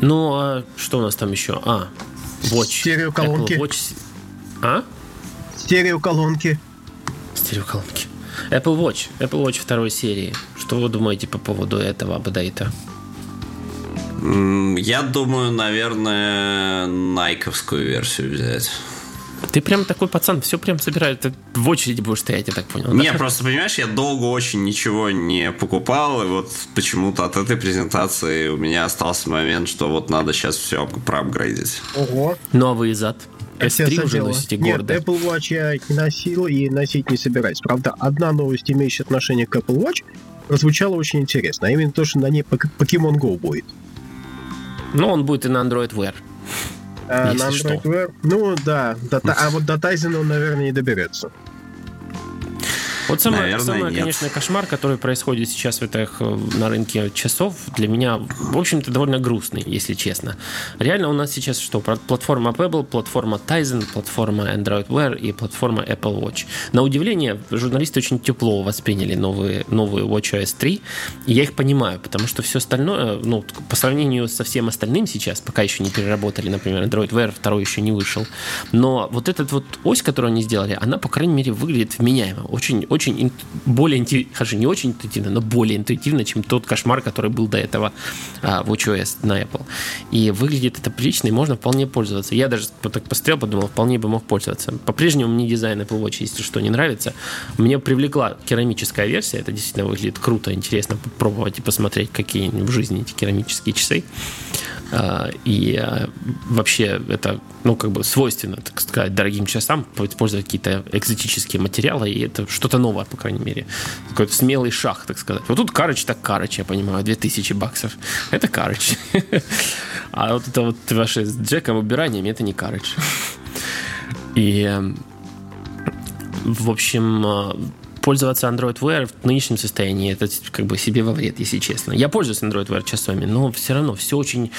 Speaker 2: Ну, а что у нас там еще? А,
Speaker 3: Watch. Стереоколонки.
Speaker 2: Watch. А?
Speaker 3: Стереоколонки.
Speaker 2: Стереоколонки. Apple Watch. Apple Watch второй серии. Что вы думаете по поводу этого апдейта?
Speaker 1: Я думаю, наверное, найковскую версию взять.
Speaker 2: Ты прям такой пацан, все прям собирает. Ты в очереди будешь стоять, я так понял.
Speaker 1: Не, да? просто понимаешь, я долго очень ничего не покупал, и вот почему-то от этой презентации у меня остался момент, что вот надо сейчас все проапгрейдить.
Speaker 3: Ого.
Speaker 2: Новый зад. S3 уже носите гордо.
Speaker 3: Нет, Apple Watch я не носил и носить не собираюсь. Правда, одна новость, имеющая отношение к Apple Watch, прозвучала очень интересно. А именно то, что на ней Pokemon Go будет.
Speaker 2: Ну, он будет и на Android Wear.
Speaker 3: А, на Android что. Wear? Ну, да. До, а вот до Тайзена он, наверное, не доберется.
Speaker 2: Вот самое, Наверное, самое конечно, кошмар, который происходит сейчас в этих, э, на рынке часов, для меня, в общем-то, довольно грустный, если честно. Реально у нас сейчас что? Платформа Pebble, платформа Tizen, платформа Android Wear и платформа Apple Watch. На удивление, журналисты очень тепло восприняли новые, новую WatchOS 3, и я их понимаю, потому что все остальное, ну, по сравнению со всем остальным сейчас, пока еще не переработали, например, Android Wear второй еще не вышел, но вот этот вот ось, которую они сделали, она, по крайней мере, выглядит вменяемо, очень очень более, хорошо, не очень интуитивно, но более интуитивно, чем тот кошмар, который был до этого а, в WatchOS на Apple. И выглядит это прилично, и можно вполне пользоваться. Я даже так посмотрел, подумал, вполне бы мог пользоваться. По-прежнему мне дизайн Apple Watch, если что, не нравится. Мне привлекла керамическая версия, это действительно выглядит круто, интересно попробовать и посмотреть, какие в жизни эти керамические часы. А, и а, вообще это, ну, как бы свойственно, так сказать, дорогим часам использовать какие-то экзотические материалы, и это что-то новое, по крайней мере. Какой-то смелый шаг, так сказать. Вот тут карыч так карыч, я понимаю, 2000 баксов. Это карыч. (laughs) А вот это вот ваше с Джеком убиранием, это не карыч. И в общем, а, пользоваться Android Wear в нынешнем состоянии это как бы себе во вред, если честно. Я пользуюсь Android Wear часами, но все равно все очень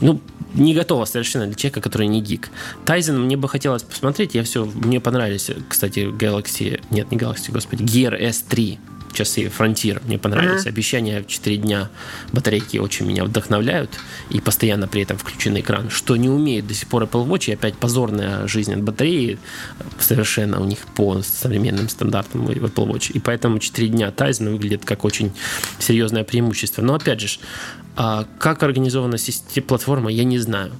Speaker 2: ну, не готова совершенно для человека, который не гик. Тайзен мне бы хотелось посмотреть, я все, мне понравились, кстати, Galaxy, нет, не Galaxy, господи, Gear S3 часы Frontier мне понравились. Uh-huh. Обещания в 4 дня батарейки очень меня вдохновляют. И постоянно при этом включенный экран. Что не умеет до сих пор Apple Watch. И опять позорная жизнь от батареи совершенно у них по современным стандартам в Apple Watch. И поэтому 4 дня Tizen выглядит как очень серьезное преимущество. Но опять же, а как организована платформа, я не знаю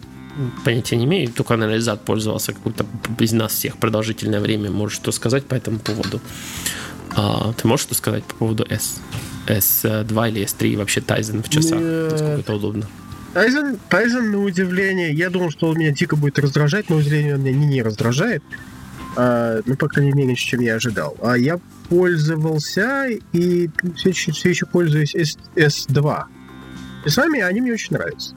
Speaker 2: понятия не имею, только, наверное, Зад пользовался какой-то из нас всех продолжительное время, может что сказать по этому поводу. А, ты можешь что сказать по поводу S? S2 или S3 вообще Tizen в часах? Нет. Насколько это удобно?
Speaker 3: Tizen, Tizen, на удивление, я думал, что он меня дико будет раздражать, но, на удивление, он меня не, не раздражает. А, ну, по крайней мере, меньше, чем я ожидал. А я пользовался и все, все еще пользуюсь S, S2. И с вами они мне очень нравятся.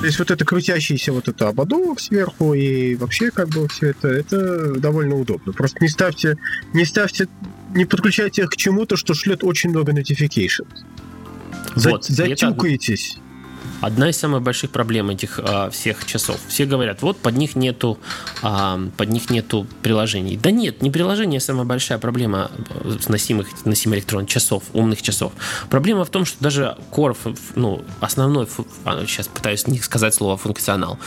Speaker 3: То есть вот это крутящийся вот это ободок сверху и вообще как бы все это, это довольно удобно. Просто не ставьте, не ставьте, не подключайте их к чему-то, что шлет очень много notifications. Вот, Затюкаетесь.
Speaker 2: Одна из самых больших проблем этих а, всех часов. Все говорят, вот под них нету, а, под них нету приложений. Да нет, не приложение самая большая проблема э, носимых, носимых электрон часов, умных часов. Проблема в том, что даже Core, ну, основной, сейчас а, пытаюсь не сказать слово функционал,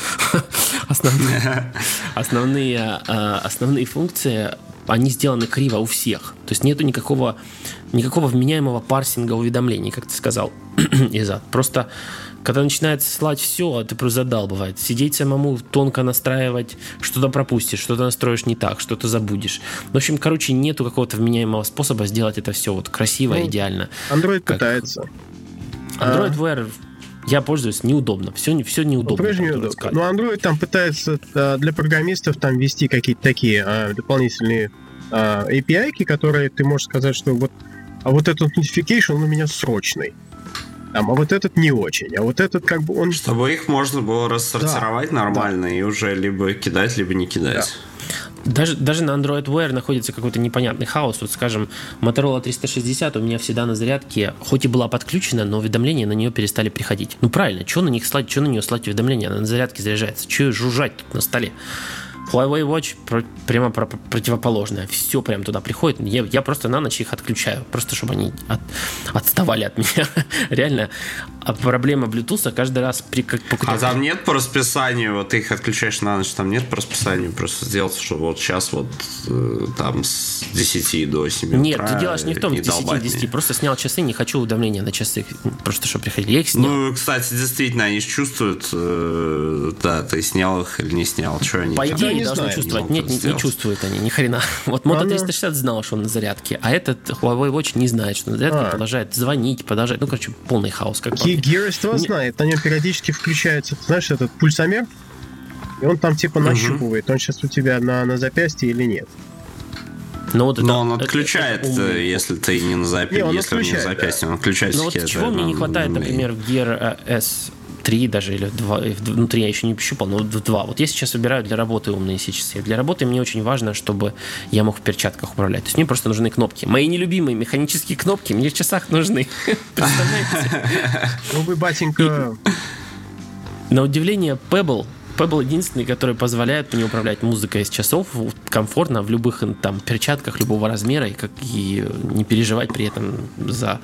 Speaker 2: (laughs) основные, (laughs) основные, а, основные функции они сделаны криво у всех. То есть нету никакого, никакого вменяемого парсинга уведомлений, как ты сказал, (clears throat) Изад. Просто когда начинает слать все, ты просто задалбывает. Сидеть самому, тонко настраивать, что-то пропустишь, что-то настроишь не так, что-то забудешь. В общем, короче, нету какого-то вменяемого способа сделать это все вот красиво, ну, идеально.
Speaker 3: Android как... пытается.
Speaker 2: Android Wear я пользуюсь неудобно. Все, все неудобно.
Speaker 3: Ну, неудобно. Но Android там пытается для программистов там ввести какие-то такие а, дополнительные а, API, которые ты можешь сказать, что вот, а вот этот notification он у меня срочный. Там, а вот этот не очень, а вот этот как бы он...
Speaker 1: Чтобы их можно было рассортировать да, нормально да. и уже либо кидать, либо не кидать.
Speaker 2: Да. Даже, даже на Android Wear находится какой-то непонятный хаос. Вот, скажем, Motorola 360 у меня всегда на зарядке, хоть и была подключена, но уведомления на нее перестали приходить. Ну правильно, что на них слать, что на нее слать уведомления? Она на зарядке заряжается. Что жужжать тут на столе? Huawei Watch про, прямо про, противоположное. Все прям туда приходит. Я, я просто на ночь их отключаю. Просто чтобы они от, отставали от (laughs) меня. Реально. А проблема Bluetooth каждый раз при как
Speaker 1: А там нет по расписанию, вот ты их отключаешь на ночь, там нет по расписанию, просто сделать, что вот сейчас вот э, там с 10 до 7
Speaker 2: Нет, утра, ты делаешь не в том, с 10 до 10, просто снял часы, не хочу уведомления на часы, просто чтобы приходили. Я их
Speaker 1: снял. Ну, кстати, действительно, они чувствуют, э, да, ты снял их или не снял, что они
Speaker 2: По идее, не должны чувствовать. Нет, не, не чувствуют они, ни хрена. (laughs) Вот Moto 360 знал, что он на зарядке, а этот Huawei Watch не знает, что на зарядке, а. продолжает звонить, продолжает, ну, короче, полный хаос. Как
Speaker 3: Gear S2 знает, на нем периодически включается, знаешь, этот пульсомер, и он там типа нащупывает, он сейчас у тебя на, на запястье или нет.
Speaker 1: Но, вот Но он отключает, это, это, если ты не на запястье, если он не на запястье, да. он отключает.
Speaker 2: Но вот чего мне не хватает, например, в Gear S 3 даже, или 2, внутри я еще не пощупал, но в 2. Вот я сейчас выбираю для работы умные часы. Для работы мне очень важно, чтобы я мог в перчатках управлять. То есть мне просто нужны кнопки. Мои нелюбимые механические кнопки мне в часах нужны. (laughs) Представляете?
Speaker 3: Ну вы, батенька...
Speaker 2: На удивление, Pebble Pebble единственный, который позволяет мне управлять музыкой из часов комфортно в любых там перчатках любого размера и, как, и не переживать при этом за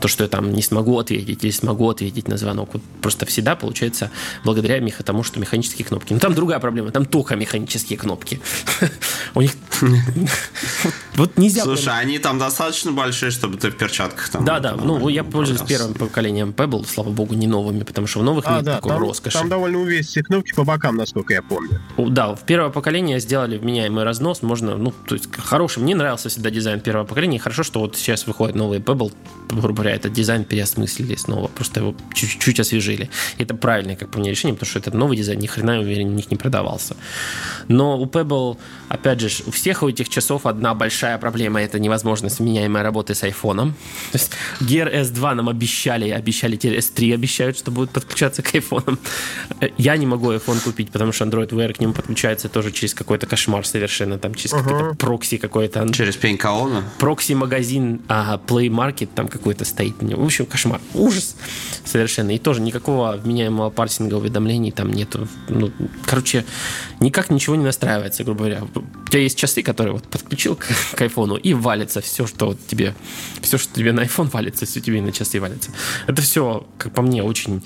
Speaker 2: то, что я там не смогу ответить или смогу ответить на звонок. Вот просто всегда получается благодаря меха тому, что механические кнопки. Но там другая проблема, там только механические кнопки. (laughs) У них (laughs)
Speaker 1: вот нельзя. Слушай, они там достаточно большие, чтобы ты в перчатках там.
Speaker 2: Да, да. Ну, я пользуюсь первым поколением Pebble, слава богу, не новыми, потому что в новых а, нет такой роскоши.
Speaker 3: Там довольно увесистые кнопки по бокам, насколько я помню.
Speaker 2: Да, в первое поколение сделали вменяемый разнос. Можно, ну, то есть хороший. Мне нравился всегда дизайн первого поколения. Хорошо, что вот сейчас выходит новый Pebble. Грубо говоря, этот дизайн переосмыслили снова. Просто его чуть-чуть освежили. Это правильное, как по мне, решение, потому что этот новый дизайн ни хрена, уверен, у них не продавался. Но у Pebble, опять же, у всех у этих часов одна большая проблема. Это невозможность вменяемой работы с айфоном. То есть Gear S2 нам обещали, обещали теперь S3 обещают, что будут подключаться к айфонам. Я не могу iPhone купить, потому что Android Wear к нему подключается тоже через какой-то кошмар совершенно, там через uh-huh. какой-то прокси какой-то.
Speaker 1: Через пень колонна?
Speaker 2: Прокси-магазин, ага, Play Market там какой-то стоит. В общем, кошмар. Ужас совершенно. И тоже никакого вменяемого парсинга уведомлений там нету. Ну, короче, никак ничего не настраивается, грубо говоря. У тебя есть часы, которые вот подключил к, к айфону, и валится все, что вот тебе, все, что тебе на iPhone валится, все тебе на часы валится. Это все, как по мне, очень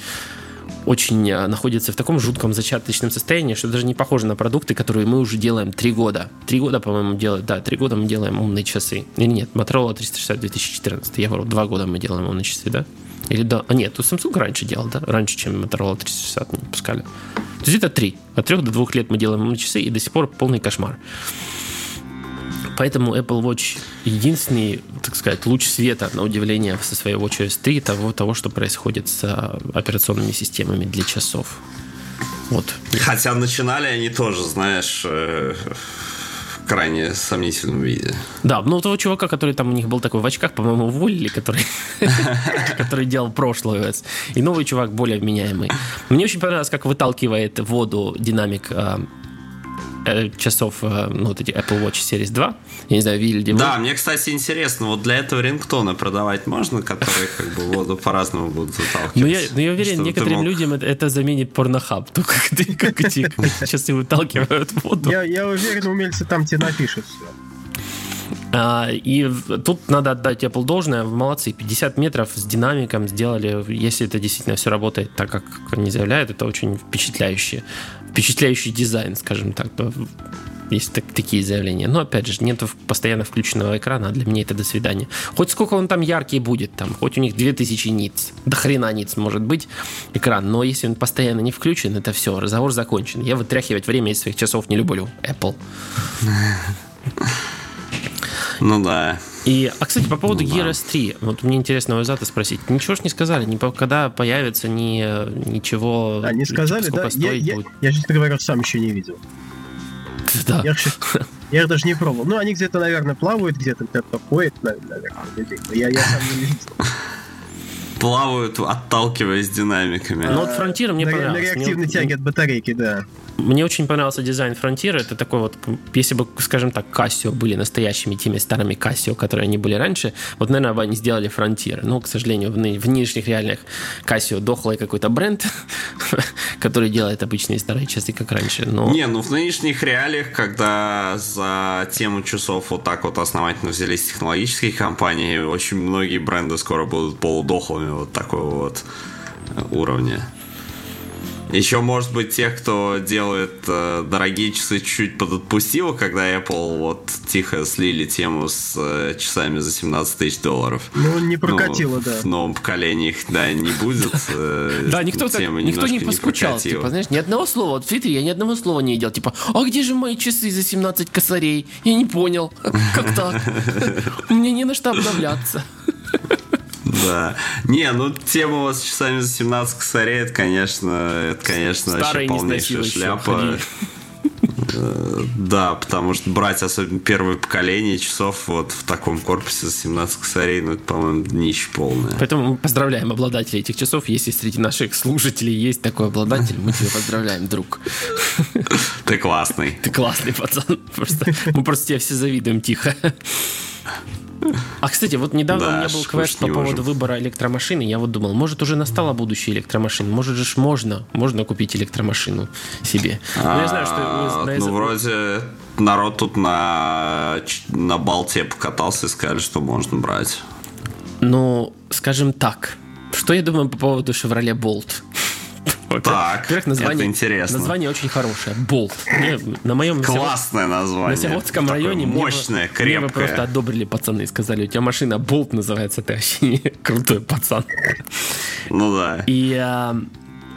Speaker 2: очень э, находится в таком жутком зачаточном состоянии, что даже не похоже на продукты, которые мы уже делаем три года. Три года, по-моему, делают, да, три года мы делаем умные часы. Или нет, Motorola 360 2014, я говорю, два года мы делаем умные часы, да? Или да, а нет, у Samsung раньше делал, да, раньше, чем Motorola 360 не пускали. То есть это три. От трех до двух лет мы делаем умные часы, и до сих пор полный кошмар. Поэтому Apple Watch единственный, так сказать, луч света, на удивление, со своей WatchOS 3 того, того, что происходит с а, операционными системами для часов. Вот.
Speaker 1: Хотя начинали они тоже, знаешь, э, в крайне сомнительном виде.
Speaker 2: Да, ну того чувака, который там у них был такой в очках, по-моему, уволили, который, (laughs) который делал прошлый OS. И новый чувак более вменяемый. Мне очень понравилось, как выталкивает воду динамик а, часов, э, ну, вот эти Apple Watch Series 2. Я не знаю, видели
Speaker 1: Да, вы? мне, кстати, интересно, вот для этого рингтона продавать можно, которые как бы воду по-разному будут заталкивать?
Speaker 2: Ну, я, ну, я уверен, некоторым мог... людям это, это заменит порнохаб, (laughs) только как эти часы выталкивают воду.
Speaker 3: Я, я уверен, умельцы там тебе напишут все.
Speaker 2: А, и тут надо отдать Apple должное. Молодцы, 50 метров с динамиком сделали. Если это действительно все работает так, как они заявляют, это очень впечатляюще. Впечатляющий дизайн, скажем так. Есть так, такие заявления. Но, опять же, нет постоянно включенного экрана, а для меня это до свидания. Хоть сколько он там яркий будет, там, хоть у них 2000 ниц, до хрена ниц может быть экран, но если он постоянно не включен, это все, разговор закончен. Я вытряхивать время из своих часов не люблю. Apple.
Speaker 1: Ну да.
Speaker 2: И, а, кстати, по поводу ну, Gear S3, вот мне интересно у Азата спросить. Ничего ж не сказали, ни когда появится, ни ничего.
Speaker 3: А, не сказали, типа, да? Я, я, я, честно говоря, сам еще не видел. Да. Я, я их даже не пробовал. Ну, они где-то, наверное, плавают, где-то кто-то ходит, наверное, я, я сам не видел
Speaker 1: плавают, отталкиваясь динамиками.
Speaker 2: Ну вот Frontier мне понравился.
Speaker 3: На реактивной тяге от батарейки, да.
Speaker 2: Мне очень понравился дизайн Frontier. Это такой вот, если бы, скажем так, Casio были настоящими теми старыми Casio, которые они были раньше, вот, наверное, бы они сделали Frontier. Но, к сожалению, в, ны- в нынешних реальных Casio дохлый какой-то бренд, (laughs) который делает обычные старые часы, как раньше. Но...
Speaker 1: Не, ну в нынешних реалиях, когда за тему часов вот так вот основательно взялись технологические компании, очень многие бренды скоро будут полудохлыми вот такого вот уровня. Еще, может быть, тех, кто делает э, дорогие часы, чуть-чуть подотпустил, когда Apple вот тихо слили тему с э, часами за 17 тысяч долларов.
Speaker 3: Ну, не прокатило, ну, да.
Speaker 1: В новом поколении их, да, не будет.
Speaker 2: Э, (laughs) да, никто, никто не поскучал. Типа, знаешь, ни одного слова. Вот в Твиттере я ни одного слова не видел. Типа, а где же мои часы за 17 косарей? Я не понял. (laughs) Как так? (laughs) Мне не на что обновляться.
Speaker 1: Да. Не, ну тема с часами за 17 косарей, это, конечно, это, конечно,
Speaker 2: вообще полнейшая шляпа.
Speaker 1: Э, да, потому что брать особенно первое поколение часов вот в таком корпусе за 17 косарей, ну это, по-моему, днище полное.
Speaker 2: Поэтому мы поздравляем обладателей этих часов. Если среди наших слушателей есть такой обладатель, мы тебя поздравляем, друг.
Speaker 1: Ты классный.
Speaker 2: Ты классный пацан. Просто, мы просто тебе все завидуем тихо. А, кстати, вот недавно да, у меня был квест по поводу можем. выбора электромашины. Я вот думал, может, уже настала будущее электромашины. Может же можно, можно купить электромашину себе.
Speaker 1: А, ну, я знаю, что... На ну, вроде народ тут на, на болте покатался и сказали, что можно брать.
Speaker 2: Ну, скажем так. Что я думаю по поводу Chevrolet Bolt?
Speaker 1: Так, Во-первых, название, это интересно.
Speaker 2: Название очень хорошее. Болт. Мне, на моем
Speaker 1: Классное название.
Speaker 2: На Сяводском районе
Speaker 1: мощное,
Speaker 2: мне,
Speaker 1: крепкое.
Speaker 2: Мне просто одобрили пацаны и сказали, у тебя машина Болт называется, ты вообще (laughs) крутой пацан.
Speaker 1: Ну да.
Speaker 2: И а,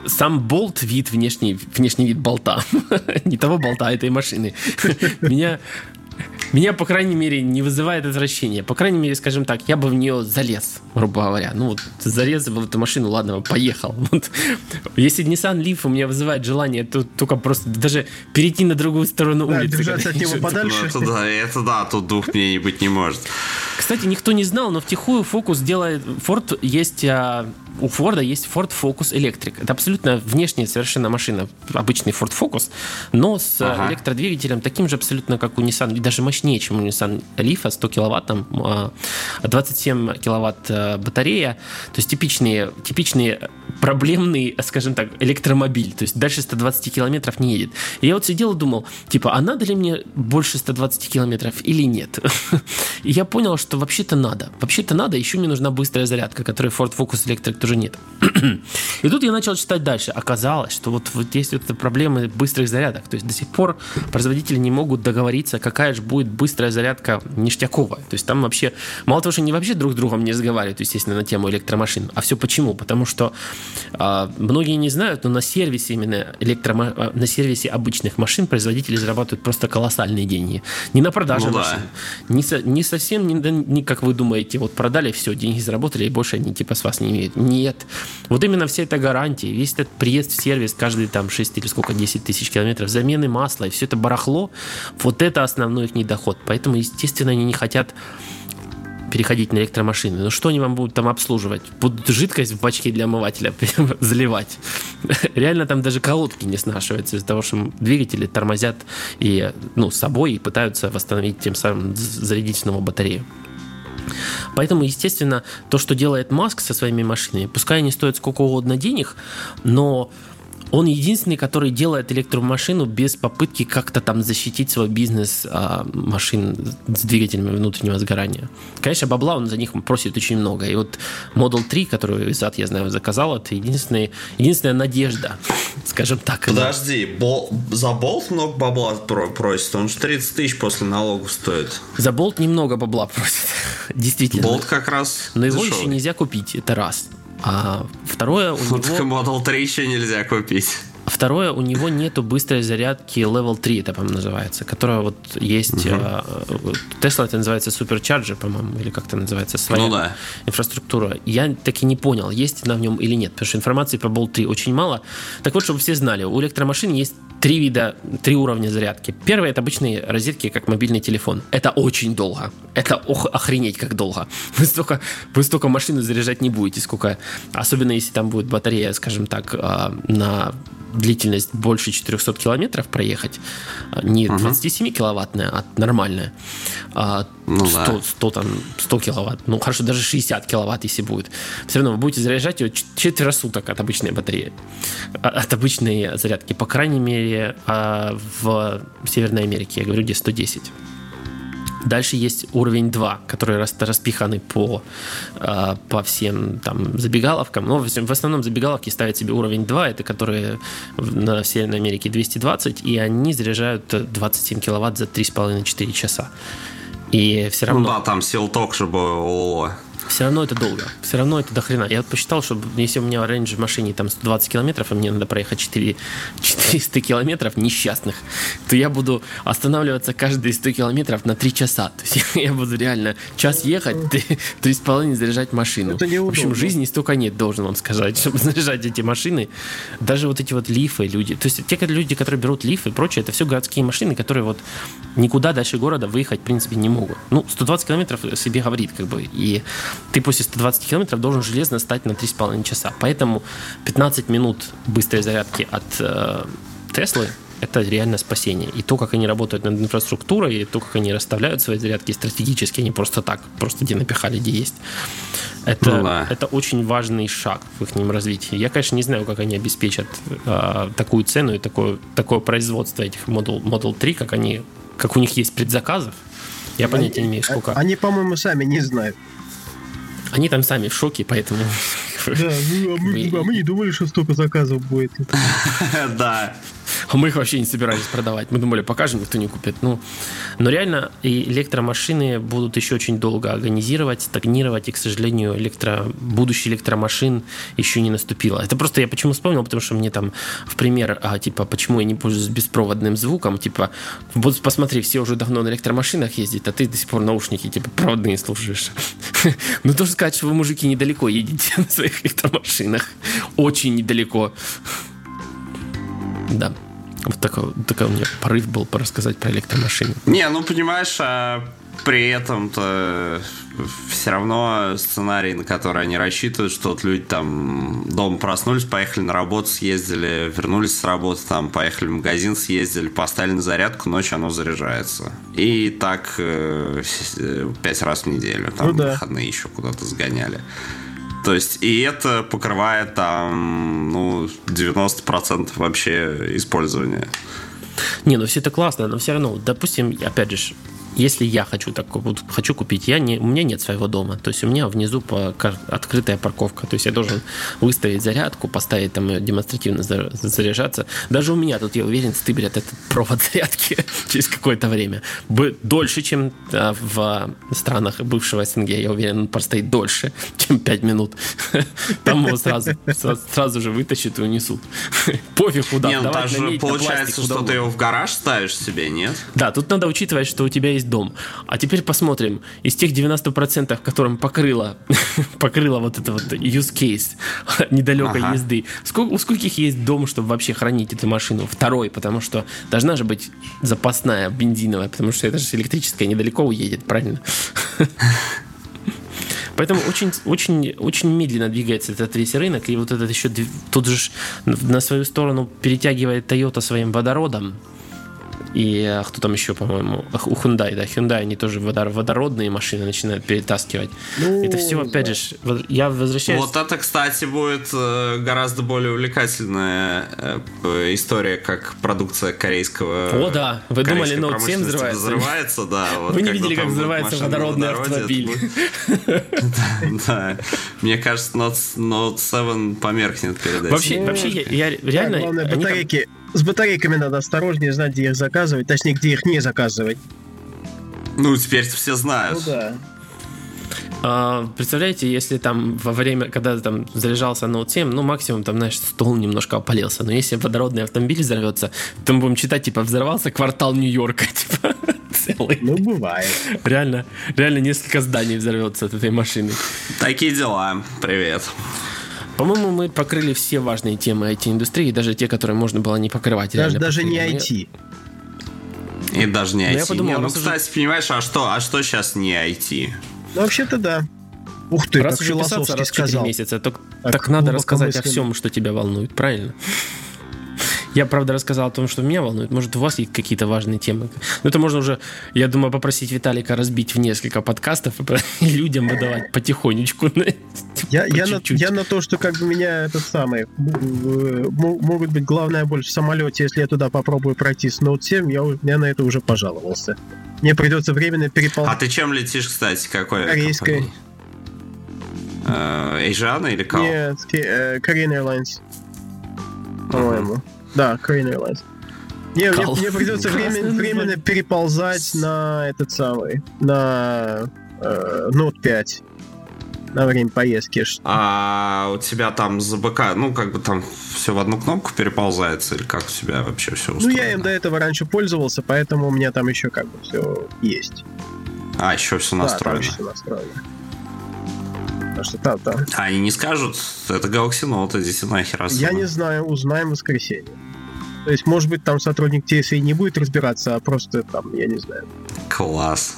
Speaker 2: сам болт вид, внешний, внешний вид болта. (laughs) Не того болта, а этой машины. (laughs) Меня меня, по крайней мере, не вызывает отвращения. По крайней мере, скажем так, я бы в нее залез, грубо говоря. Ну вот, залез в эту машину, ладно, поехал. (laughs) Вот. Если Nissan Leaf у меня вызывает желание, то только просто даже перейти на другую сторону да, улицы.
Speaker 3: держаться от него подальше.
Speaker 1: Ну, это, да, это да, тут двух мнений быть не может.
Speaker 2: Кстати, никто не знал, но втихую Focus делает... Ford есть а, у Форда есть Ford Focus Electric. Это абсолютно внешняя совершенно машина, обычный Ford Focus, но с ага. электродвигателем таким же абсолютно, как у Nissan, и даже мощнее, чем у Nissan Leaf, 100 киловатт, там 27 а, киловатт э, батарея. То есть типичные, типичные проблемный, скажем так, электромобиль. То есть дальше 120 километров не едет. И я вот сидел и думал, типа, а надо ли мне больше 120 километров или нет? (laughs) И я понял, что вообще-то надо. Вообще-то надо, еще мне нужна быстрая зарядка, которой Ford Focus Electric тоже нет. (clears throat) И тут я начал читать дальше. Оказалось, что вот, вот есть вот проблемы быстрых зарядок. То есть до сих пор производители не могут договориться, какая же будет быстрая зарядка ништяковая. То есть там вообще, мало того, что они вообще друг с другом не разговаривают, естественно, на тему электромашин. А все почему? Потому что а, многие не знают, но на сервисе именно электрома... А, на сервисе обычных машин производители зарабатывают просто колоссальные деньги. Не на продаже ну, машин. Да. Не, со... не совсем, не, не как вы думаете, вот продали, все, деньги заработали, и больше они типа с вас не имеют. Нет. Вот именно вся эта гарантия, весь этот приезд в сервис каждый там 6 или сколько, 10 тысяч километров, замены масла и все это барахло, вот это основной их недоход. Поэтому, естественно, они не хотят переходить на электромашины. Ну что они вам будут там обслуживать? Будут жидкость в бачке для омывателя (laughs) заливать. Реально там даже колодки не снашиваются из-за того, что двигатели тормозят и, ну, с собой и пытаются восстановить тем самым зарядить снова батарею. Поэтому, естественно, то, что делает Маск со своими машинами, пускай они стоят сколько угодно денег, но он единственный, который делает электромашину без попытки как-то там защитить свой бизнес а, машин с двигателями внутреннего сгорания. Конечно, бабла он за них просит очень много. И вот Model 3, которую Изат, я знаю, заказал, это единственная, единственная надежда, скажем так.
Speaker 1: Подожди, бол, за болт много бабла просит? Он же 30 тысяч после налогов стоит.
Speaker 2: За болт немного бабла просит. (laughs) Действительно.
Speaker 1: Болт как раз
Speaker 2: Но его еще нельзя купить, это раз. А второе у вот него...
Speaker 1: Model 3 еще нельзя купить.
Speaker 2: Второе, у него нету быстрой зарядки Level 3, это, по-моему, называется, которая вот есть... Угу. Tesla это называется Supercharger, по-моему, или как это называется, своя ну, да. инфраструктура. Я так и не понял, есть она в нем или нет, потому что информации про Bolt 3 очень мало. Так вот, чтобы все знали, у электромашин есть три вида, три уровня зарядки. Первый это обычные розетки, как мобильный телефон. Это очень долго. Это ох, охренеть как долго. (laughs) Вы столько, вы столько машины заряжать не будете, сколько. Особенно если там будет батарея, скажем так, а, на длительность больше 400 километров проехать, а, не угу. 27 киловаттная, а нормальная, а ну, 100, да. 100, там, 100 киловатт, ну хорошо, даже 60 киловатт, если будет, все равно вы будете заряжать ее четверо суток от обычной батареи, а, от обычной зарядки, по крайней мере, а, в Северной Америке, я говорю, где 110. Дальше есть уровень 2, который распиханы по, а, по всем там забегаловкам. Но в основном забегаловки ставят себе уровень 2, это которые на Северной Америке 220, и они заряжают 27 киловатт за 3,5-4 часа. И все равно...
Speaker 1: Ну да, там силток, чтобы ООО
Speaker 2: все равно это долго. Все равно это дохрена. Я вот посчитал, что если у меня рейндж в машине там 120 километров, и мне надо проехать 4, 400 (laughs) километров несчастных, то я буду останавливаться каждые 100 километров на 3 часа. То есть (laughs) я буду реально час ехать, 3,5 заряжать машину. В общем, жизни столько нет, должен вам сказать, (laughs) чтобы заряжать эти машины. Даже вот эти вот лифы люди. То есть те люди, которые берут лифы и прочее, это все городские машины, которые вот никуда дальше города выехать, в принципе, не могут. Ну, 120 километров себе говорит, как бы. И ты после 120 километров должен железно стать на 3,5 часа. Поэтому 15 минут быстрой зарядки от э, Теслы это реально спасение. И то, как они работают над инфраструктурой, и то, как они расставляют свои зарядки стратегически, они просто так, просто где напихали, где есть. Это, ну, да. это очень важный шаг в их развитии. Я, конечно, не знаю, как они обеспечат э, такую цену и такое, такое производство этих Model, Model 3, как, они, как у них есть предзаказов. Я понятия не имею, сколько.
Speaker 3: Они, по-моему, сами не знают.
Speaker 2: Они там сами в шоке, поэтому...
Speaker 3: Да, ну, а мы, (laughs) а мы не думали, что столько заказов будет. (laughs)
Speaker 1: Да.
Speaker 2: А мы их вообще не собирались продавать. Мы думали, покажем, никто не купит. Ну, но реально электромашины будут еще очень долго организировать, стагнировать, и, к сожалению, электро... будущее электромашин еще не наступило. Это просто я почему вспомнил, потому что мне там в пример, а, типа, почему я не пользуюсь беспроводным звуком, типа, вот посмотри, все уже давно на электромашинах ездят, а ты до сих пор наушники, типа, проводные слушаешь. (laughs) Ну, тоже сказать, что вы, мужики, недалеко едете (laughs) на своих электромашинах. Очень недалеко. Да. Вот такой, такой у меня порыв был порассказать про электромашины.
Speaker 1: Не, ну понимаешь, а при этом-то все равно сценарий, на который они рассчитывают, что вот люди там дома проснулись, поехали на работу, съездили, вернулись с работы, там поехали в магазин, съездили, поставили на зарядку, ночью оно заряжается. И так э, пять раз в неделю, там ну, да. выходные еще куда-то сгоняли. То есть, и это покрывает там, ну, 90% вообще использования.
Speaker 2: Не, ну все это классно, но все равно, допустим, опять же, если я хочу так хочу купить, я не, у меня нет своего дома. То есть у меня внизу по, открытая парковка. То есть я должен выставить зарядку, поставить там демонстративно заряжаться. Даже у меня тут, я уверен, стыберят этот (laughs) провод зарядки (laughs) через какое-то время. Дольше, чем а, в странах бывшего СНГ. Я уверен, он простоит дольше, (laughs) чем 5 минут. Там его сразу, сразу же вытащат и унесут. Пофиг куда.
Speaker 1: Не, ну даже получается, что ты его в гараж ставишь себе, нет?
Speaker 2: Да, тут надо учитывать, что у тебя есть есть дом. А теперь посмотрим, из тех 90%, которым покрыло, (laughs) покрыло вот это вот use case (laughs) недалекой ага. езды, сколько, у скольких есть дом, чтобы вообще хранить эту машину? Второй, потому что должна же быть запасная бензиновая, потому что это же электрическая недалеко уедет, правильно? (laughs) Поэтому очень, очень, очень медленно двигается этот весь рынок, и вот этот еще тут же на свою сторону перетягивает Toyota своим водородом, и а, кто там еще, по-моему, у Hyundai, да, Hyundai, они тоже водородные машины начинают перетаскивать. Ну, это все, опять да. же, я возвращаюсь...
Speaker 1: Вот это, кстати, будет э, гораздо более увлекательная э, история, как продукция корейского...
Speaker 2: О, да, вы думали, Note 7 взрывается?
Speaker 1: Взрывается, да. (laughs) Вот,
Speaker 2: вы не видели, как взрывается водородный автомобиль? (laughs)
Speaker 1: Да, мне кажется, Note 7 померкнет перед этим.
Speaker 2: Вообще, вообще я реально...
Speaker 3: Главное, батарейки с батарейками надо осторожнее знать, где их заказывать, точнее, где их не заказывать.
Speaker 1: Ну, теперь все знают.
Speaker 3: Ну да.
Speaker 2: А, представляете, если там во время, когда там заряжался Note 7, ну максимум там, знаешь, стол немножко опалился, но если водородный автомобиль взорвется, то мы будем читать, типа, взорвался квартал Нью-Йорка, (laughs) типа,
Speaker 3: целый. Ну, бывает.
Speaker 2: Реально, реально несколько зданий взорвется от этой машины.
Speaker 1: Такие дела. Привет.
Speaker 2: По-моему, мы покрыли все важные темы IT-индустрии, даже те, которые можно было не покрывать.
Speaker 3: Даже, даже не IT.
Speaker 1: И даже не IT. Я подумал, не, ну, кстати, уже... понимаешь, а что, а что сейчас не IT?
Speaker 3: Ну, вообще-то да. Ух ты, раз как философски раз сказал.
Speaker 2: месяца, так, так, так надо рассказать о всем, что тебя волнует, правильно? Я, правда, рассказал о том, что меня волнует. Может, у вас есть какие-то важные темы. Но это можно уже, я думаю, попросить Виталика разбить в несколько подкастов и (laughs) людям выдавать потихонечку. (laughs)
Speaker 3: Я, я, на, я на то, что как бы меня этот самый могут быть главная боль в самолете, если я туда попробую пройти с Note 7, я, я на это уже пожаловался. Мне придется временно переполнять.
Speaker 1: А ты чем летишь, кстати, какой?
Speaker 3: Корейской.
Speaker 1: Эйжана или Кал?
Speaker 3: Нет, э, Korean Airlines. По-моему. Да, Korean Airlines. Не, мне, мне придется (laughs) временно, временно переползать на этот самый, на э, Note 5 на время поездки.
Speaker 1: А у тебя там за БК, ну, как бы там все в одну кнопку переползается, или как у тебя вообще все устроено?
Speaker 3: Ну, я им до этого раньше пользовался, поэтому у меня там еще как бы все есть.
Speaker 1: А, еще все настроено. Да, там
Speaker 3: все настроено. Так что там, там.
Speaker 1: А они не скажут, это Galaxy Note, идите нахер отсюда.
Speaker 3: Я не знаю, узнаем в воскресенье. То есть, может быть, там сотрудник TSA не будет разбираться, а просто там, я не знаю.
Speaker 1: Класс.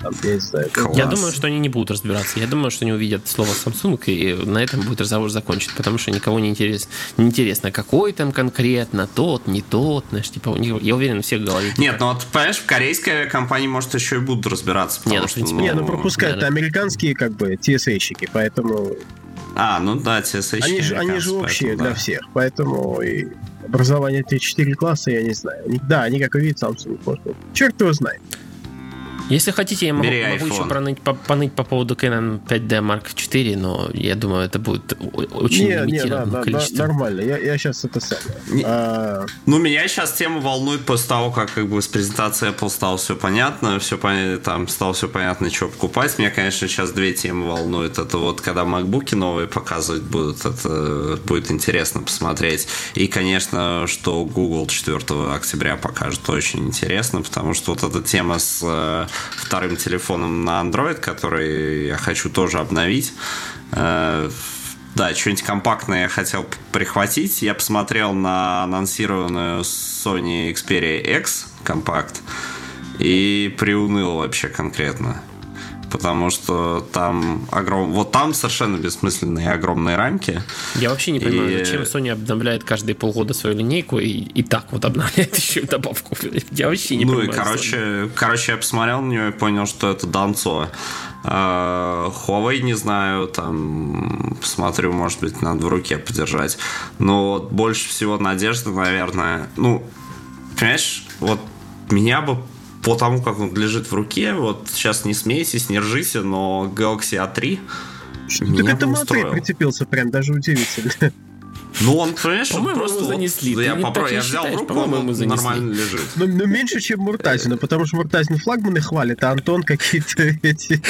Speaker 3: Там, я, не знаю,
Speaker 2: я думаю, что они не будут разбираться. Я думаю, что они увидят слово Samsung, и на этом будет разговор закончен, потому что никого не интересно, не интересно какой там конкретно, тот, не тот, знаешь, типа, я уверен, у всех в голове.
Speaker 1: Нет, ну вот, понимаешь, в корейской компании, может, еще и будут разбираться, потому Нет,
Speaker 3: что... Ну, не, ну пропускают да, американские, как бы, TSA-щики, поэтому...
Speaker 1: А, ну да, TSA-щики
Speaker 3: Они же, они же общие поэтому, для да. всех, поэтому и образование 3-4 класса, я не знаю. Да, они как и вид Samsung. Черт его знает.
Speaker 2: Если хотите, я могу, могу еще проныть, по, поныть по поводу Canon 5D Mark IV, но я думаю, это будет очень не, лимитированное не, да,
Speaker 3: количество. Да, нормально, я, я сейчас это сам. Не,
Speaker 1: а... Ну, меня сейчас тема волнует после того, как как бы с презентацией Apple стало все понятно, все понятно, там стало все понятно, что покупать. Меня, конечно, сейчас две темы волнуют. Это вот когда MacBook новые показывать будут, это будет интересно посмотреть. И, конечно, что Google 4 октября покажет, очень интересно, потому что вот эта тема с э, вторым телефоном на Android, который я хочу тоже обновить. Э, да, что-нибудь компактное я хотел прихватить. Я посмотрел на анонсированную Sony Xperia X компакт. и приуныл вообще конкретно потому что там огром... вот там совершенно бессмысленные огромные рамки.
Speaker 2: Я вообще не понимаю, и... зачем Sony обновляет каждые полгода свою линейку и, и так вот обновляет (laughs) еще добавку. Я вообще не
Speaker 1: ну
Speaker 2: понимаю.
Speaker 1: Ну и короче, короче, я посмотрел на нее и понял, что это Донцо. А, Huawei не знаю, там посмотрю, может быть, надо в руке подержать. Но вот больше всего надежды, наверное, ну, понимаешь, вот меня бы по тому, как он лежит в руке, вот сейчас не смейтесь, не ржите, но Galaxy A3
Speaker 3: меня так это A3 прицепился прям, даже удивительно.
Speaker 1: Ну, он, понимаешь,
Speaker 2: по-моему, просто его занесли.
Speaker 1: Вот, я, попро... я взял в руку, он нормально лежит.
Speaker 3: Ну, ну, меньше, чем Муртазина, потому что Муртазин флагманы хвалит, а Антон какие-то эти...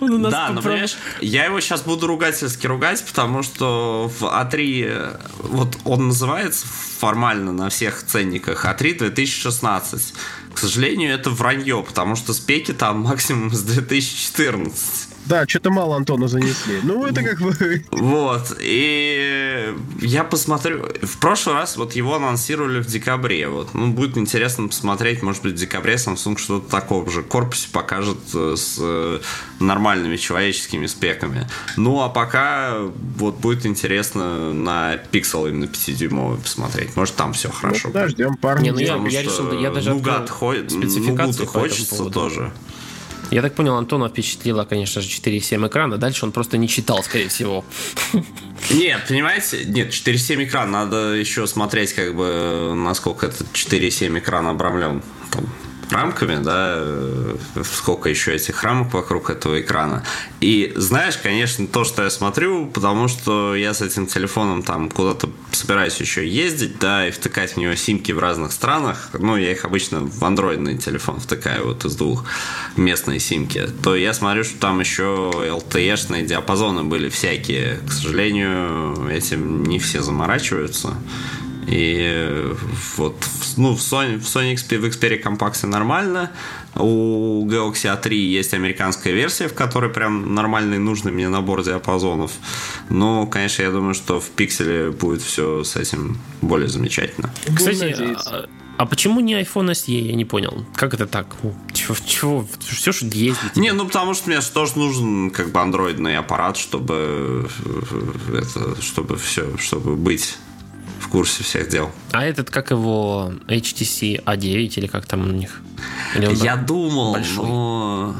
Speaker 1: Да, но, понимаешь, я его сейчас буду ругательски ругать, потому что в А3, вот он называется формально на всех ценниках А3 2016. К сожалению, это вранье, потому что спеки там максимум с 2014.
Speaker 3: Да, что-то мало Антона занесли. Ну, это как бы...
Speaker 1: Вот, и я посмотрю... В прошлый раз вот его анонсировали в декабре. Вот. Ну, будет интересно посмотреть, может быть, в декабре Samsung что-то такого же корпусе покажет э, с э, нормальными человеческими спеками. Ну, а пока вот будет интересно на Pixel именно 5-дюймовый посмотреть. Может, там все хорошо.
Speaker 3: Ну, подождем парни. Не, ну
Speaker 2: я, я решил, я даже
Speaker 1: Нугат хо... Нугату хочется тоже.
Speaker 2: Я так понял, Антона впечатлила, конечно же, 4,7 экрана. Дальше он просто не читал, скорее всего.
Speaker 1: Нет, понимаете, нет, 4,7 экран, надо еще смотреть, как бы, насколько этот 4,7 экран обрамлен. Там, рамками, да, э, сколько еще этих рамок вокруг этого экрана. И знаешь, конечно, то, что я смотрю, потому что я с этим телефоном там куда-то собираюсь еще ездить, да, и втыкать в него симки в разных странах, ну, я их обычно в андроидный телефон втыкаю вот из двух местные симки, то я смотрю, что там еще LTE-шные диапазоны были всякие. К сожалению, этим не все заморачиваются. И вот ну, в Sony, в Sony XP, в Xperia Compact нормально. У Galaxy A3 есть американская версия, в которой прям нормальный нужный мне набор диапазонов. Но, конечно, я думаю, что в Pixel будет все с этим более замечательно.
Speaker 2: Кстати, а, а почему не iPhone SE? Я не понял. Как это так? Чего? чего? Все, что ездить?
Speaker 1: Не, ну потому что мне тоже нужен как бы андроидный аппарат, чтобы это, чтобы все, чтобы быть в курсе всех дел.
Speaker 2: А этот, как его, HTC A9 или как там у них?
Speaker 1: Я думал, большой? но...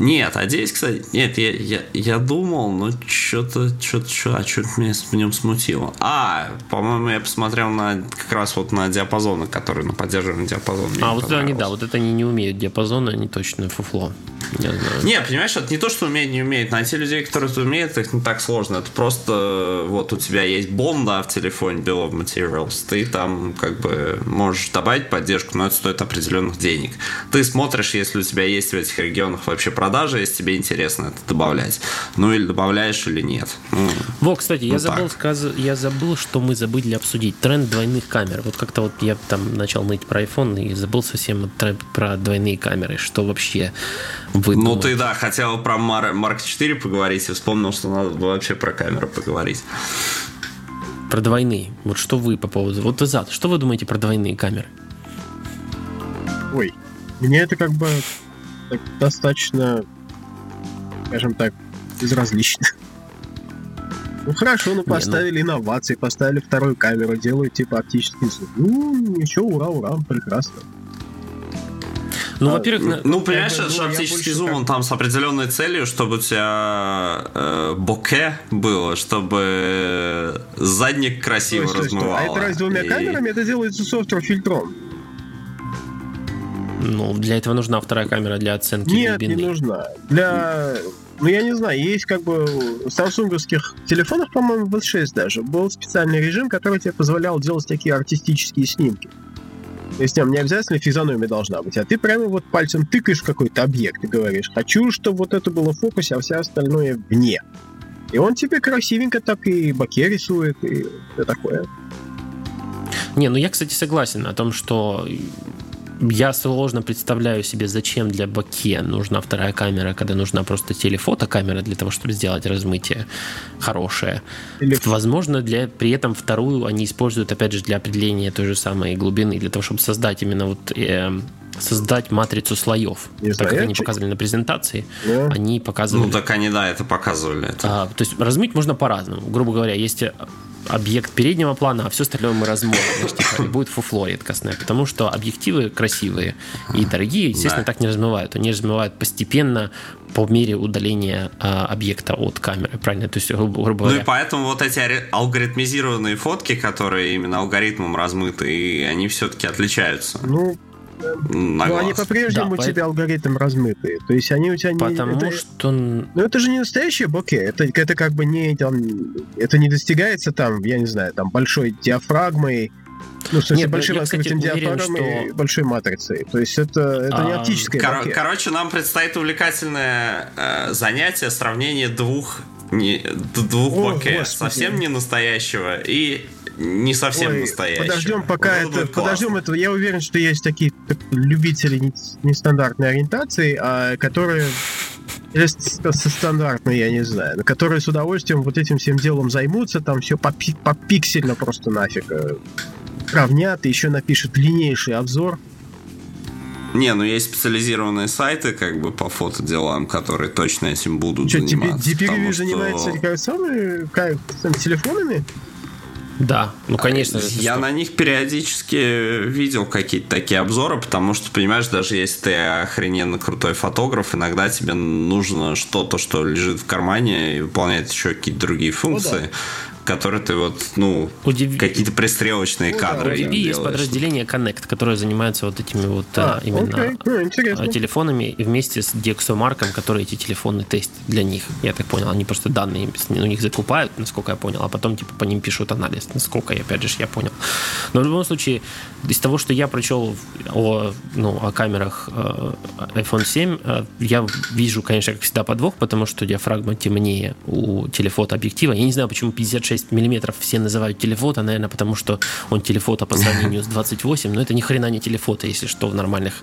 Speaker 1: Нет, а здесь, кстати, нет, я, я, я думал, но что-то, что-то, что, а что-то меня в нем смутило. А, по-моему, я посмотрел на как раз вот на диапазоны, которые на поддерживаемый диапазон.
Speaker 2: А, вот это они, да, вот это они не умеют диапазоны, они точно фуфло.
Speaker 1: Не, знаю. не, понимаешь, это не то, что умеет, не умеет. Найти людей, которые это умеют, их не так сложно. Это просто вот у тебя есть бон, да, в телефоне Bill of Materials. Ты там как бы можешь добавить поддержку, но это стоит определенных денег. Ты смотришь, если у тебя есть в этих регионах вообще продажи продажи, если тебе интересно это добавлять. Ну или добавляешь, или нет. Ну,
Speaker 2: Во, кстати, ну, я, забыл, сказ... я забыл, что мы забыли обсудить. Тренд двойных камер. Вот как-то вот я там начал ныть про iPhone и забыл совсем про двойные камеры. Что вообще выдумал.
Speaker 1: Ну ты, да, хотел про Mark 4 поговорить и вспомнил, что надо вообще про камеру поговорить.
Speaker 2: Про двойные. Вот что вы по поводу... Вот Изат, что вы думаете про двойные камеры?
Speaker 3: Ой, мне это как бы так, достаточно, скажем так, безразлично. Ну хорошо, ну поставили Не, ну... инновации, поставили вторую камеру, делают типа оптический зум. Ну, ничего, ура, ура, прекрасно.
Speaker 1: Ну, а, во-первых, ну, ну понимаешь, ну, оптический зум, как... он там с определенной целью, чтобы у тебя э, боке было, чтобы задник красиво стой, размывало.
Speaker 3: А это раз с двумя и... камерами, это делается софтвер фильтром.
Speaker 2: Ну, для этого нужна вторая камера для оценки
Speaker 3: Нет, глубины. не нужна. Для... Ну, я не знаю, есть как бы в самсунговских телефонах, по-моему, в S6 даже, был специальный режим, который тебе позволял делать такие артистические снимки. То есть там не обязательно физиономия должна быть, а ты прямо вот пальцем тыкаешь в какой-то объект и говоришь, хочу, чтобы вот это было в фокусе, а все остальное вне. И он тебе красивенько так и боке рисует, и все такое.
Speaker 2: Не, ну я, кстати, согласен о том, что я сложно представляю себе, зачем для боке нужна вторая камера, когда нужна просто телефотокамера для того, чтобы сделать размытие хорошее. Или... Возможно, для, при этом вторую они используют, опять же, для определения той же самой глубины, для того, чтобы создать именно вот э, создать матрицу слоев.
Speaker 3: Не
Speaker 2: так
Speaker 3: знаю,
Speaker 2: как они показывали на презентации,
Speaker 3: Да.
Speaker 2: они показывали...
Speaker 1: Ну, так они, да, это показывали. Это.
Speaker 2: А, то есть размыть можно по-разному. Грубо говоря, есть э, объект переднего плана, а все остальное мы размотаем. Знаешь, типа, будет фуфло редкостное. Потому что объективы красивые и дорогие, естественно,
Speaker 1: Да.
Speaker 2: так не размывают. Они размывают постепенно по мере удаления а, объекта от камеры. Правильно? То есть, грубо, грубо
Speaker 1: Ну и
Speaker 2: говоря,
Speaker 1: поэтому вот эти алгоритмизированные фотки, которые именно алгоритмом размыты, и они все-таки отличаются
Speaker 3: Ну,
Speaker 1: на
Speaker 3: ну, они
Speaker 1: глаз.
Speaker 3: по-прежнему
Speaker 2: Да,
Speaker 3: у тебя алгоритм размытые. То есть они у тебя не...
Speaker 2: потому
Speaker 3: это-
Speaker 2: что...
Speaker 3: Ну, это же не настоящее боке. Это, это как бы не там... Это не достигается там, я не знаю, там большой диафрагмой. Ну, смысле,
Speaker 2: Нет,
Speaker 3: большим
Speaker 2: я, кстати,
Speaker 3: открытием
Speaker 2: уверен,
Speaker 3: диафрагмой и
Speaker 2: что-
Speaker 3: большой матрицей. То есть это, это не
Speaker 2: А,
Speaker 3: оптическое
Speaker 1: Кор-
Speaker 3: боке.
Speaker 1: короче, нам предстоит увлекательное э, занятие сравнение двух не, двух
Speaker 3: О,
Speaker 1: боке.
Speaker 3: Господи.
Speaker 1: Совсем не настоящего и не совсем
Speaker 3: Ой,
Speaker 1: настоящего.
Speaker 3: подождем, пока
Speaker 1: Вот
Speaker 3: это, подождем этого. Я уверен, что есть такие так, любители не- нестандартной ориентации, а которые или со стандартной, я не знаю, но которые с удовольствием вот этим всем делом займутся, там все попиксельно просто нафиг э, сравнят, и еще напишут длиннейший обзор.
Speaker 1: Не, ну есть специализированные сайты как бы по фотоделам, которые точно этим будут
Speaker 3: Что,
Speaker 1: заниматься. Что-
Speaker 3: занимается как самые, как, там, телефонами?
Speaker 2: Да, ну, конечно.
Speaker 1: Я
Speaker 2: что-
Speaker 1: на них периодически видел какие-то такие обзоры, потому что, понимаешь, даже если ты охрененно крутой фотограф, иногда тебе нужно что-то, что лежит в кармане и выполняет еще какие-то другие функции, которые ты вот, ну,
Speaker 2: Удив-
Speaker 1: какие-то пристрелочные
Speaker 3: Ну да,
Speaker 1: кадры
Speaker 2: У
Speaker 1: им
Speaker 2: DB есть подразделение Connect, которое занимается вот этими вот
Speaker 3: А,
Speaker 2: а, именно
Speaker 3: окей,
Speaker 2: а, телефонами и вместе с DxOMark, который эти телефоны тестит для них. Я так понял, они просто данные у них закупают, насколько я понял, а потом типа по ним пишут анализ, насколько я, опять же, я понял. Но в любом случае, из того, что я прочел о, ну, о камерах э, iPhone 7, э, я вижу, конечно, как всегда, подвох, потому что диафрагма темнее у телефото объектива. Я не знаю, почему 56 миллиметров все называют телефото, наверное, потому что он телефото по сравнению с (laughs) 28, но это ни хрена не телефото, если что, в нормальных,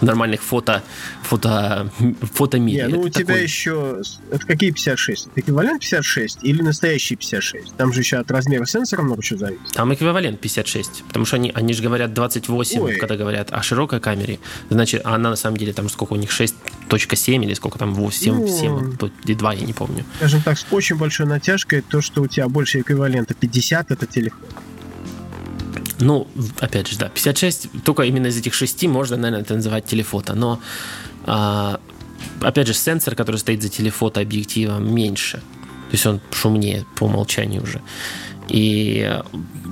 Speaker 2: в нормальных фото, фото, фотомире.
Speaker 3: Не, ну
Speaker 2: Это
Speaker 3: у тебя
Speaker 2: такой-
Speaker 3: еще... Это какие 56? Это эквивалент 56 или настоящий 56? Там же еще от размера сенсора много чего зависит.
Speaker 2: Там эквивалент 56, потому что они, они же говорят 28,
Speaker 3: Ой.
Speaker 2: когда говорят о широкой камере. Значит, а она на самом деле там сколько у них 6.7 или сколько там 8,
Speaker 3: Ну.
Speaker 2: 7, и 2, я не помню.
Speaker 3: Скажем так, с очень большой натяжкой, то, что у тебя больше эквивалента 50, это телефон.
Speaker 2: Ну, опять же, да, 56, только именно из этих шести можно, наверное, это называть телефото. Но, а, опять же, сенсор, который стоит за телефото объективом, меньше. То есть он шумнее по умолчанию уже. И э,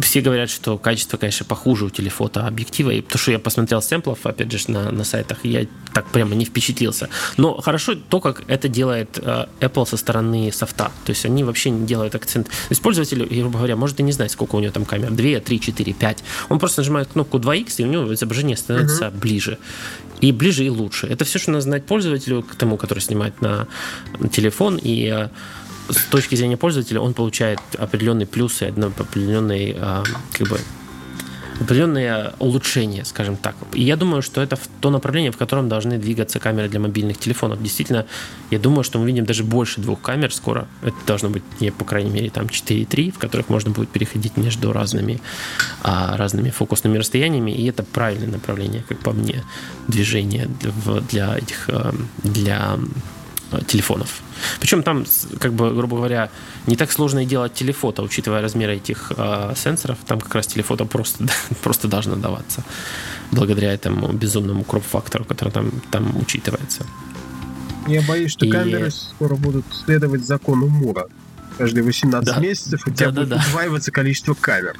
Speaker 2: все говорят, что качество, конечно, похуже у телефото объектива. И то, что я посмотрел сэмплов, опять же, на, на сайтах, я так прямо не впечатлился. Но хорошо то, как это делает э, Apple со стороны софта. То есть они вообще не делают акцент. То есть пользователь, грубо говоря, может и не знать, сколько у него там камер. 2, 3, 4, 5. Он просто нажимает кнопку 2x, и у него изображение становится ближе. И ближе, и лучше. Это все, что надо знать пользователю, к тому, который снимает на, на телефон. И э, с точки зрения пользователя он получает определенные плюсы, определенные э, как бы определенные улучшения, скажем так. И я думаю, что это то направление, в котором должны двигаться камеры для мобильных телефонов. Действительно, я думаю, что мы видим даже больше двух камер скоро. Это должно быть, не, по крайней мере, там 4.3, в которых можно будет переходить между разными, а, разными фокусными расстояниями. И это правильное направление, как по мне, движения для, этих для телефонов. Причем там, как бы, грубо говоря, не так сложно и делать телефото, учитывая размеры этих э, сенсоров. Там как раз телефото просто, (laughs) просто должно даваться благодаря этому безумному кроп-фактору, который там, там учитывается.
Speaker 3: Я боюсь, что
Speaker 2: И-
Speaker 3: камеры скоро будут следовать закону Мура. Каждые 18
Speaker 2: Да.
Speaker 3: месяцев у тебя будет
Speaker 2: Да-да-да.
Speaker 3: удваиваться количество камер.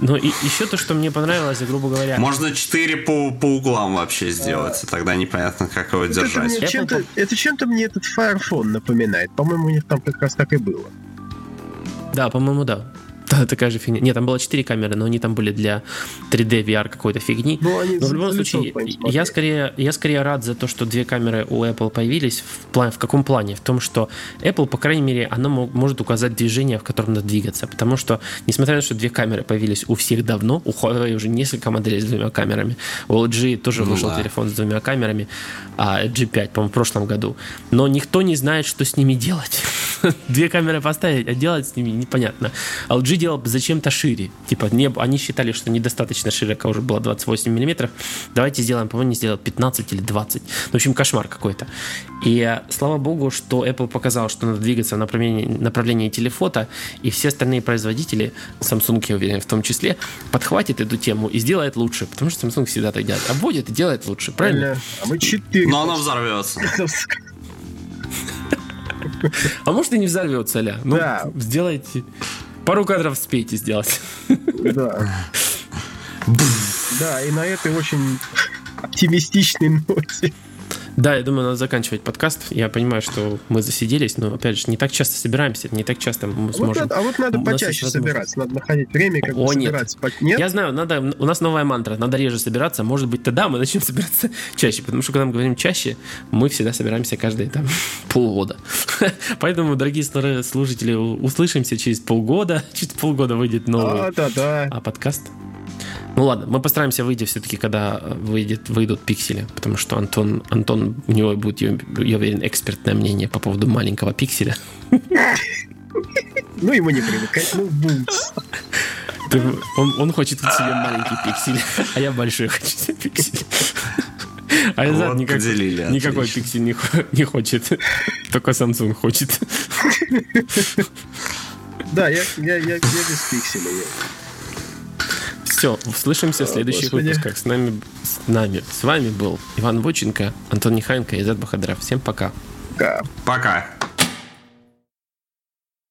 Speaker 2: Но и, еще то, что мне понравилось, грубо говоря,
Speaker 1: Можно 4 по, по углам вообще сделать, и тогда непонятно, как его
Speaker 3: Это,
Speaker 1: держать.
Speaker 2: Apple
Speaker 3: чем-то, это чем-то мне этот Fire Phone напоминает. По-моему, у них там как раз так и было.
Speaker 2: Да, по-моему, да. Такая же фигня. Нет, там было 4 камеры, но они там были для 3D VR какой-то фигни.
Speaker 3: Ну, они
Speaker 2: Но в любом случае, я скорее, я скорее рад за то, что две камеры у Apple появились. В, плане, в каком плане? В том, что Apple, по крайней мере, она мо- может указать движение, в котором надо двигаться. Потому что, несмотря на то, что две камеры появились у всех давно, у Huawei уже несколько моделей с двумя камерами, у LG тоже
Speaker 1: Ну
Speaker 2: вышел
Speaker 1: да.
Speaker 2: телефон с двумя камерами, а G5, по-моему, в прошлом году. Но никто не знает, что с ними делать. (laughs) Две камеры поставить, а делать с ними непонятно. LG делал зачем-то шире. Типа, не, они считали, что недостаточно широко уже было 28 миллиметров. Давайте сделаем, по-моему, сделал 15 или 20. В общем, кошмар какой-то. И э, слава богу, что Apple показал, что надо двигаться в направлении, направлении телефото, и все остальные производители, Samsung, я уверен, в том числе, подхватит эту тему и сделает лучше, потому что Samsung всегда так делает. Обводит и делает лучше, правильно?
Speaker 3: А мы 4.
Speaker 1: Но оно взорвется. (laughs)
Speaker 2: А может и не взорвется, Ля. Ну,
Speaker 3: Да.
Speaker 2: сделайте... Пару кадров спейте сделать.
Speaker 3: Да. (laughs) Да, и на этой очень оптимистичной ноте.
Speaker 2: Да, я думаю, надо заканчивать подкаст. Я понимаю, что мы засиделись, но, опять же, не так часто собираемся, не так часто мы
Speaker 3: Вот
Speaker 2: сможем...
Speaker 3: надо- а вот надо почаще собираться, надо находить время, как
Speaker 2: О, нет.
Speaker 3: собираться. По- Нет?
Speaker 2: Я знаю, надо, у нас новая мантра, надо реже собираться. Может быть, тогда мы начнем (laughs) собираться чаще, потому что когда мы говорим чаще, мы всегда собираемся каждые там (laughs) полгода. (laughs) Поэтому, дорогие слу- слушатели, услышимся через полгода. Через полгода выйдет новый
Speaker 3: А, да, да.
Speaker 2: а подкаст. Ну ладно, мы постараемся выйти все-таки, когда выйдет, выйдут пиксели, потому что Антон, Антон, у него будет, я я уверен, экспертное мнение по поводу маленького пикселя.
Speaker 3: Ну, ему не привыкать. Ну, бумс.
Speaker 2: Ты- он, он хочет вот себе маленький пиксель, а я большой хочу себе пиксель. А Айзат
Speaker 1: Вот
Speaker 2: никак-
Speaker 1: поделили,
Speaker 2: никакой
Speaker 1: отлично.
Speaker 2: пиксель не, не хочет. Только Samsung хочет.
Speaker 3: Да, я, я, я, я без пикселей.
Speaker 2: Все, услышимся в следующих
Speaker 3: Господи.
Speaker 2: выпусках. С нами, с нами, с вами был Иван Воченко, Антон Нехайенко и Айзат Бахадров. Всем пока.
Speaker 3: Да.
Speaker 1: Пока.